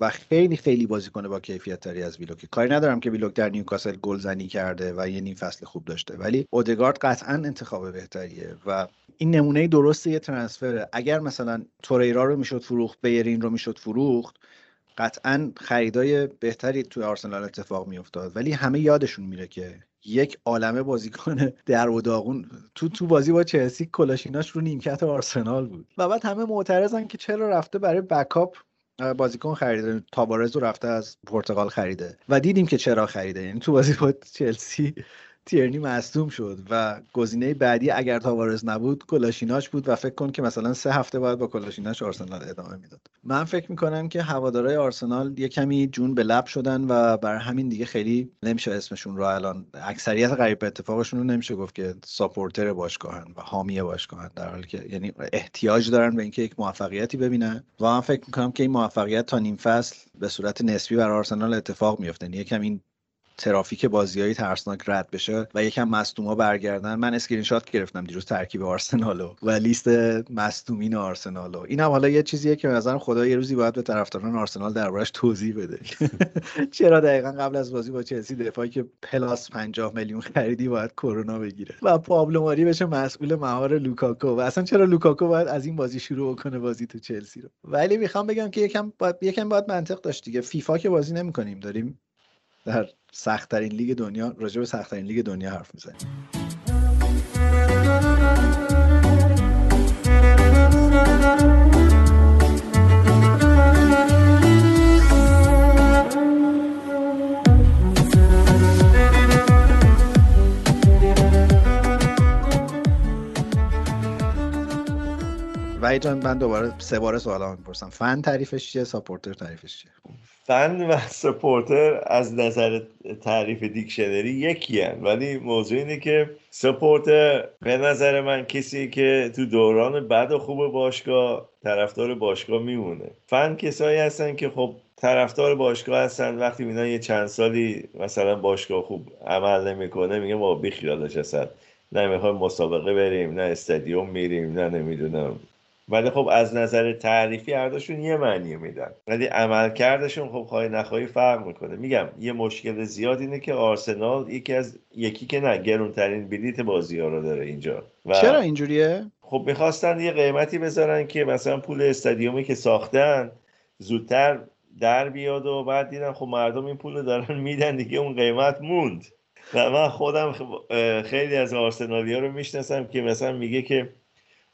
و خیلی خیلی بازیکن با کیفیت تری از ویلوک. کاری ندارم که ویلوک در نیوکاسل گلزنی کرده و یه نیم فصل خوب داشته ولی اودگارد قطعا انتخاب بهتریه و این نمونه درست یه ترنسفره اگر مثلا توریرا رو می‌شد فروخت بیرین رو می‌شد فروخت قطعا خریدای بهتری توی آرسنال اتفاق میافتاد. ولی همه یادشون میره که یک عالمه بازیکن در و داغون تو تو بازی با چلسی کلاشیناش رو نیمکت آرسنال بود. و بعد همه معترضن که چرا رفته برای بکاپ بازیکن خریده تابارز رو رفته از پرتغال خریده. و دیدیم که چرا خریده. یعنی تو بازی با چلسی تیرنی مصدوم شد و گزینه بعدی اگر تاوارز نبود کلاشیناش بود و فکر کن که مثلا سه هفته باید با کلاشیناش آرسنال ادامه می‌داد. من فکر می‌کنم که هوادارهای آرسنال یه کمی جون به لب شدن و برای همین دیگه خیلی نمیشه اسمشون رو الان اکثریت غریب به اتفاقشون رو نمیشه گفت که ساپورتر باشگاهن و حامی باشگاهن در حالی که یعنی احتیاج دارن به اینکه یک موفقیتی ببینن. و من فکر می‌کنم که این موفقیت تا نیم فصل به صورت نسبی برای آرسنال اتفاق میفته یکم این ترافیک بازیایی ترسناک رد بشه و یکم مصدوما برگردن. من اسکرین شات گرفتم دیروز ترکیب آرسنالو و لیست مصدومین آرسنالو. اینم حالا یه چیزیه که به نظرم خدا یه روزی باید به طرفداران آرسنال دربارش توضیح بده. چرا دقیقا قبل از بازی با چلسی دفاعی که plus 50 میلیون خریدی باید کرونا بگیره و پابلو ماری بشه مسئول مهار لوکاکو. و اصلا چرا لوکاکو باید از این بازی شروع کنه بازی تو چلسی رو؟ ولی می‌خوام بگم که یکم باید یکم باید منطق داشت دیگه. فیفا که بازی نمی‌کنیم داریم در سختترین لیگ دنیا راجع به سختترین لیگ دنیا حرف می‌زنیم. وحید جان من دوباره سه بار سوال می‌پرسم. فن تعریفش چیه؟ ساپورتر تعریفش چیه؟ فن و supporter از نظر تعریف دیکشنری یکی هن. ولی موضوع اینه که supporter به نظر من کسی که تو دوران بد و خوب باشگاه طرفدار باشگاه میمونه. فن کسایی هستن که خب طرفدار باشگاه هستن وقتی اینا یه چند سالی مثلا باشگاه خوب عمل نمی‌کنه میگه ما بیخیالش هستن. نه می‌خوایم مسابقه بریم نه استادیوم میریم نه نمی‌دونم. ولی خب از نظر تعریفی هرداشون یه معنی میدن. ولی عملکردشون خب خواهی نخواهی فرق می‌کنه. میگم یه مشکل زیاد اینه که آرسنال یکی از یکی که نه گرونترین بلیت بازی ها رو داره اینجا. و چرا اینجوریه؟ خب می‌خواستن یه قیمتی بذارن که مثلا پول استادیومی که ساختن زودتر در بیاد و بعد دیدن خب مردم این پول رو دارن میدن دیگه اون قیمت موند. و من خودم خیلی از آرسنالی ها رو می‌شناسم که مثلا میگه که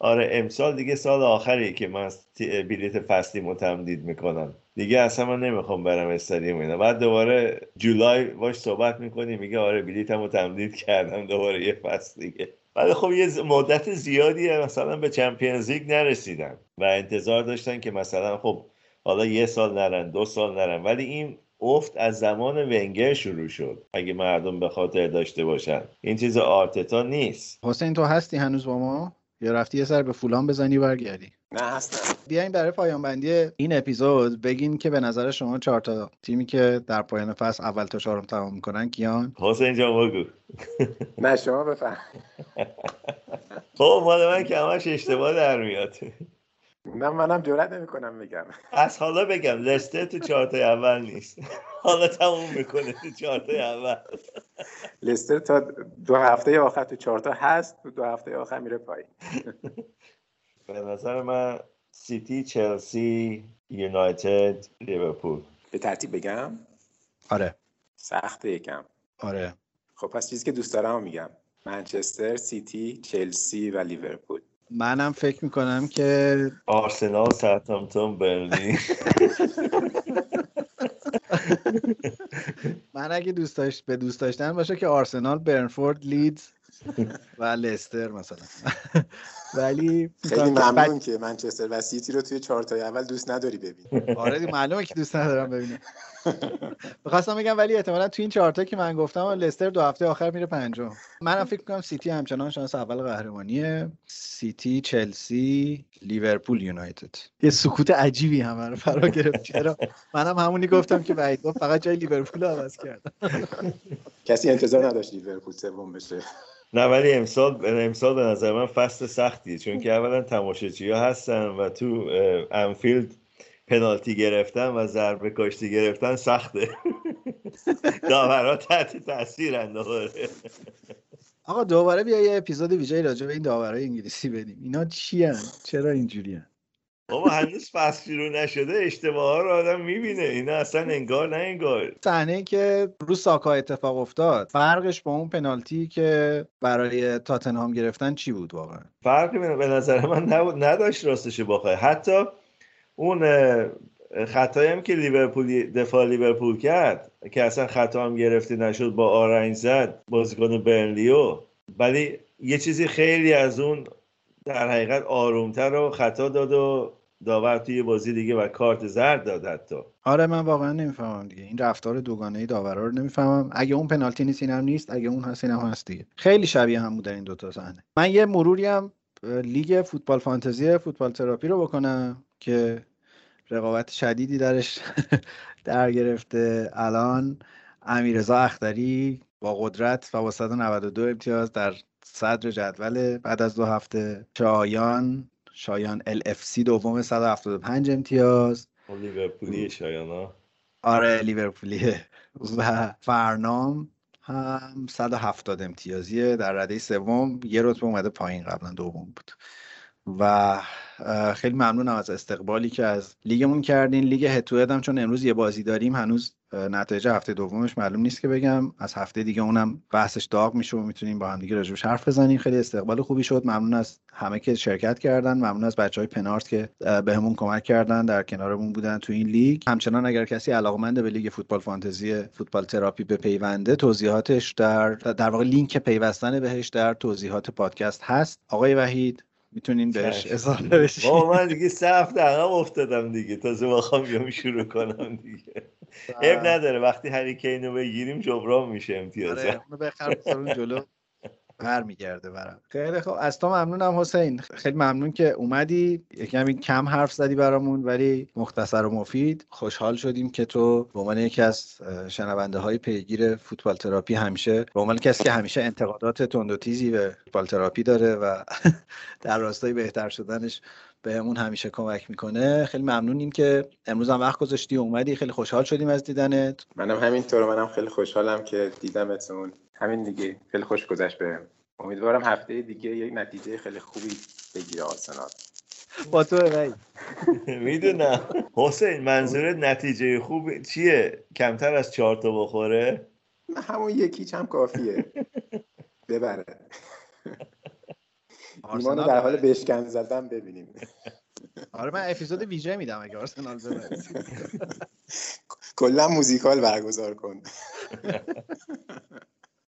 آره امسال دیگه سال آخری که من بلیت فصلی تمدید می‌کنم. دیگه اصلا من نمی‌خوام برم استادیوم اینا. بعد دوباره جولای باش صحبت می‌کنی میگه آره بلیتمو تمدید کردم دوباره یه فصل دیگه. ولی خب یه مدت زیادی مثلا به چمپیونز لیگ نرسیدن و انتظار داشتن که مثلا خب حالا یه سال نرن دو سال نرن. ولی این افت از زمان ونگر شروع شد. اگه مردم به خاطر داشته باشن. این چیز آرتتا نیست. حسین تو هستی هنوز با ما؟ یا رفتی یه سر به فولان بزنی برگردی. نه هستم. بیاین برای پایان بندی این اپیزود بگین که به نظر شما چهار تا تیمی که در پایان فصل اول تا چهارم تمام می‌کنن کیان؟ حسین جان بگو. نه شما بفهم خب مال من که همش اشتباه در میاد. نه منم جرئت نمی‌کنم بگم از حالا بگم لستر تو چهارتای اول نیست. حالا تموم می‌کنه تو چهارتای اول. لستر تا دو هفته آخر تو چهارتا هست تو دو هفته آخر میره پایین. به نظر من سیتی چلسی یونایتد لیورپول. به ترتیب بگم؟ آره. سخت یکم. آره. خب پس چیزی که دوست دارم میگم. منچستر سیتی چلسی و لیورپول. منم فکر می‌کنم که آرسنال ساوثهامپتون برنلی. من اگه دوست داشت به دوست داشتن باشه که آرسنال برنفورد لیدز و لستر مثلا. ولی خیلی بعد- ممنون که منچستر و سیتی رو توی چهارتای اول دوست نداری ببین آره معلومه که دوست ندارم ببینم. می‌خواستم بگم ولی احتمالا تو این چهارتا که من گفتم لستر دو هفته آخر میره پنجم. منم فکر می‌کنم سیتی همچنان شانس اول قهرمانیه. سیتی چلسی لیورپول یونایتد. یه سکوت عجیبی همه رو فرا گرفت. چرا؟ منم همونی گفتم که گفت فقط جای لیورپول عوض کردم کسی انتظار نداشت لیورپول سوم بشه. نه ولی امسال امسال به نظر من فصل سختیه چون که اولا تماشاچی ها هستن و تو انفیلد پنالتی گرفتن و ضربه کاشتی گرفتن سخته. داورا تحت تاثیر انداخته. آقا دوباره بیا یه اپیزود ویژه راجع به این داورای انگلیسی بدیم. اینا چی چرا اینجوری بابا هنوز فصل شروع نشده اشتباه ها رو آدم می‌بینه. اینا اصلا انگار نه انگار. صحنه که رو ساکا اتفاق افتاد فرقش با اون پنالتی که برای تاتنهام گرفتن چی بود واقعا؟ فرقی به به نظر من نداشت راستش بخوای. حتی اون خطایی هم که لیورپول دفاع لیورپول کرد که اصلا خطا هم گرفته نشد با آرنج زد بازیکن برنلیو. ولی یه چیزی خیلی از اون در حقیقت آرومتر و خطا داد و داور توی بازی دیگه و کارت زرد داد حتی. آره من واقعا نمی‌فهمم دیگه. این رفتار دوگانه ای داورا رو نمی‌فهمم. اگه اون پنالتی نیست اینم نیست. اگه اون هست اینم هست دیگه. خیلی شبیه هم بودن این دوتا صحنه. من یه مروری هم لیگ فوتبال فانتزی فوتبال تراپی رو بکنم که رقابت شدیدی درش در گرفته. الان امیرزا اختری با قدرت و با 192 امتیاز در صدر جدول بعد از دو هفته شایان شایان LFC دوم 175 امتیاز. لیورپولی شایانا آره لیورپولیه و فرنام هم 170 امتیازیه در رده سوم. یه رتبه اومده پایین قبلا دوم بود. و خیلی ممنونم از استقبالی که از لیگمون کردین. لیگ هتو هم چون امروز یه بازی داریم هنوز نتایج هفته دومش معلوم نیست که بگم. از هفته دیگه اونم بحثش داغ میشه و می‌تونیم با هم دیگه راجبش حرف بزنیم. خیلی استقبال خوبی شد. ممنون از همه که شرکت کردن. ممنون از بچه های پنارت که بهمون کمک کردن در کنارمون بودن تو این لیگ. همچنان اگر کسی علاقمند به لیگ فوتبال فانتزی فوتبال تراپی به پیونده توضیحاتش در در واقع لینک پیوستن بهش در توضیحات پادکست هست. آقای وحید می‌تونین بهش. اضافه بشین بابا من دیگه سه هفته عقب افتادم دیگه. تازه بخوام بیام شروع کنم دیگه. عیب نداره. وقتی هری کین رو بگیریم جبران میشه امتیاز آره اونو بخر بذار اون جلو. برمیگرده برام. خیلی خب از تو ممنونم حسین. خیلی ممنون که اومدی. یکمی کم حرف زدی برامون ولی مختصر و مفید. خوشحال شدیم که تو به عنوان یکی از شنونده های پیگیر فوتبال تراپی همیشه به عنوان کسی که همیشه انتقادات تند و تیزی به فوتبال تراپی داره و در راستای بهتر شدنش بهمون همیشه کمک می‌کنه. خیلی ممنونیم که امروز هم وقت گذاشتی اومدی. خیلی خوشحال شدیم از دیدنت. منم همینطور. منم خیلی خوشحالم که دیدمتون. همین دیگه. خیلی خوش گذشت بهم امیدوارم هفته دیگه یک نتیجه خیلی خوبی بگیره آرسنال. با تو وحید می‌دونم. حسین منظور نتیجه خوب چیه؟ کمتر از چهار تا بخوره؟ همون یکی هم کافیه. ببره. ایمان رو در حال بشکن زدن ببینیم. آره من اپیزود ویژه میدم اگه آرسنال ببره. کلا موزیکال برگزار کن.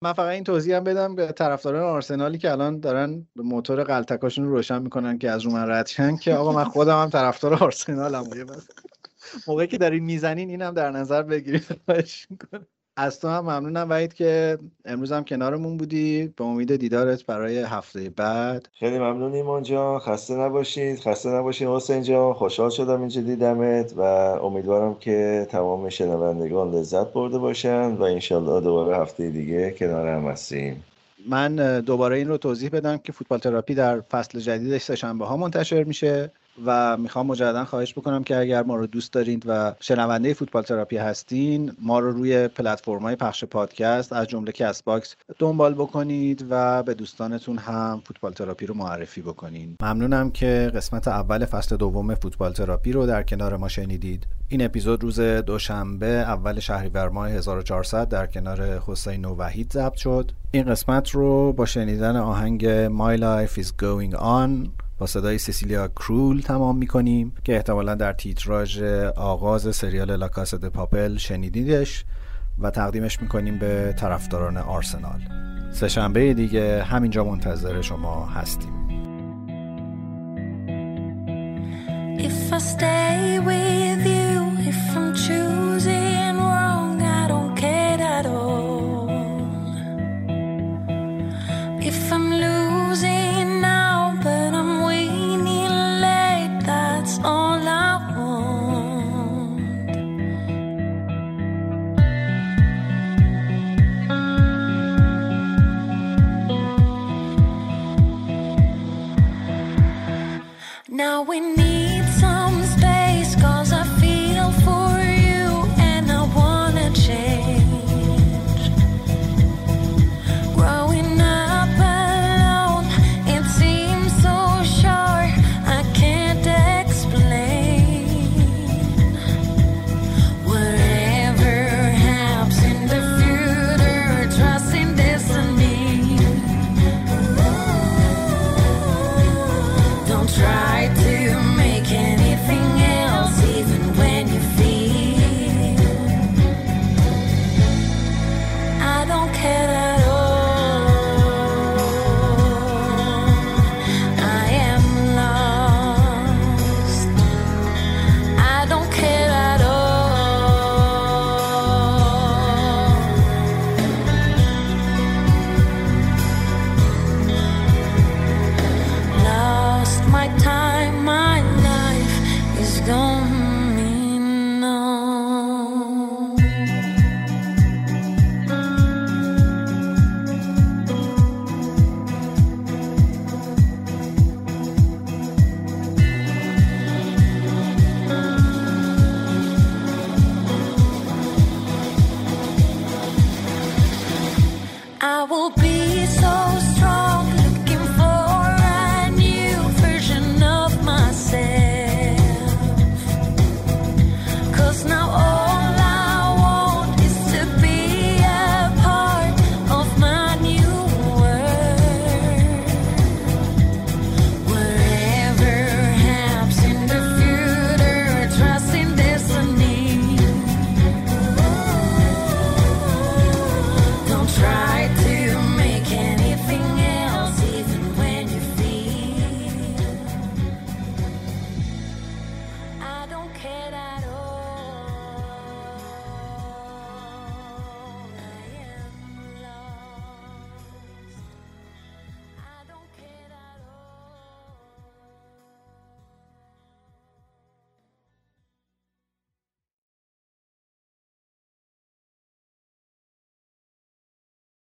من فقط این توضیح هم بدم به طرفداران آرسنالی که الان دارن موتور قلتکاشون رو روشن می‌کنن که از رو من رد شن که آقا من خودم هم طرفدار آرسنالم موقعی که دارین می‌زنین اینم در نظر بگیرید. از تو هم ممنونم وحید که امروز هم کنارمون بودی. به امید دیدارت برای هفته بعد. خیلی ممنون ایمان جان. خسته نباشید. خسته نباشید حسین جان. خوشحال شدم اینجا دیدمت و امیدوارم که تمام شنوندگان لذت برده باشن و انشالله دوباره هفته دیگه کنار هم هستیم. من دوباره این رو توضیح بدم که فوتبال تراپی در فصل جدیدش سهشنبه ها منتشر میشه. و می‌خوام مجددا خواهش بکنم که اگر ما رو دوست دارید و شنونده فوتبال تراپی هستین ما رو روی پلتفرم های پخش پادکست از جمله Castbox دنبال بکنید و به دوستانتون هم فوتبال تراپی رو معرفی بکنین. ممنونم که قسمت اول فصل دوم فوتبال تراپی رو در کنار ما شنیدید. این اپیزود روز دوشنبه اول شهریور ماه 1400 در کنار حسین و وحید ضبط شد. این قسمت رو با شنیدن آهنگ My Life is Going On با صدای سسیلیا کرول تمام می‌کنیم که احتمالا در تیتراژ آغاز سریال لاکاس د پاپل شنیدیدش و تقدیمش می‌کنیم به طرفداران آرسنال سه شنبه دیگه همینجا منتظر شما هستیم If I stay with you, if I'm choosing wrong, I don't care at all. Now we need.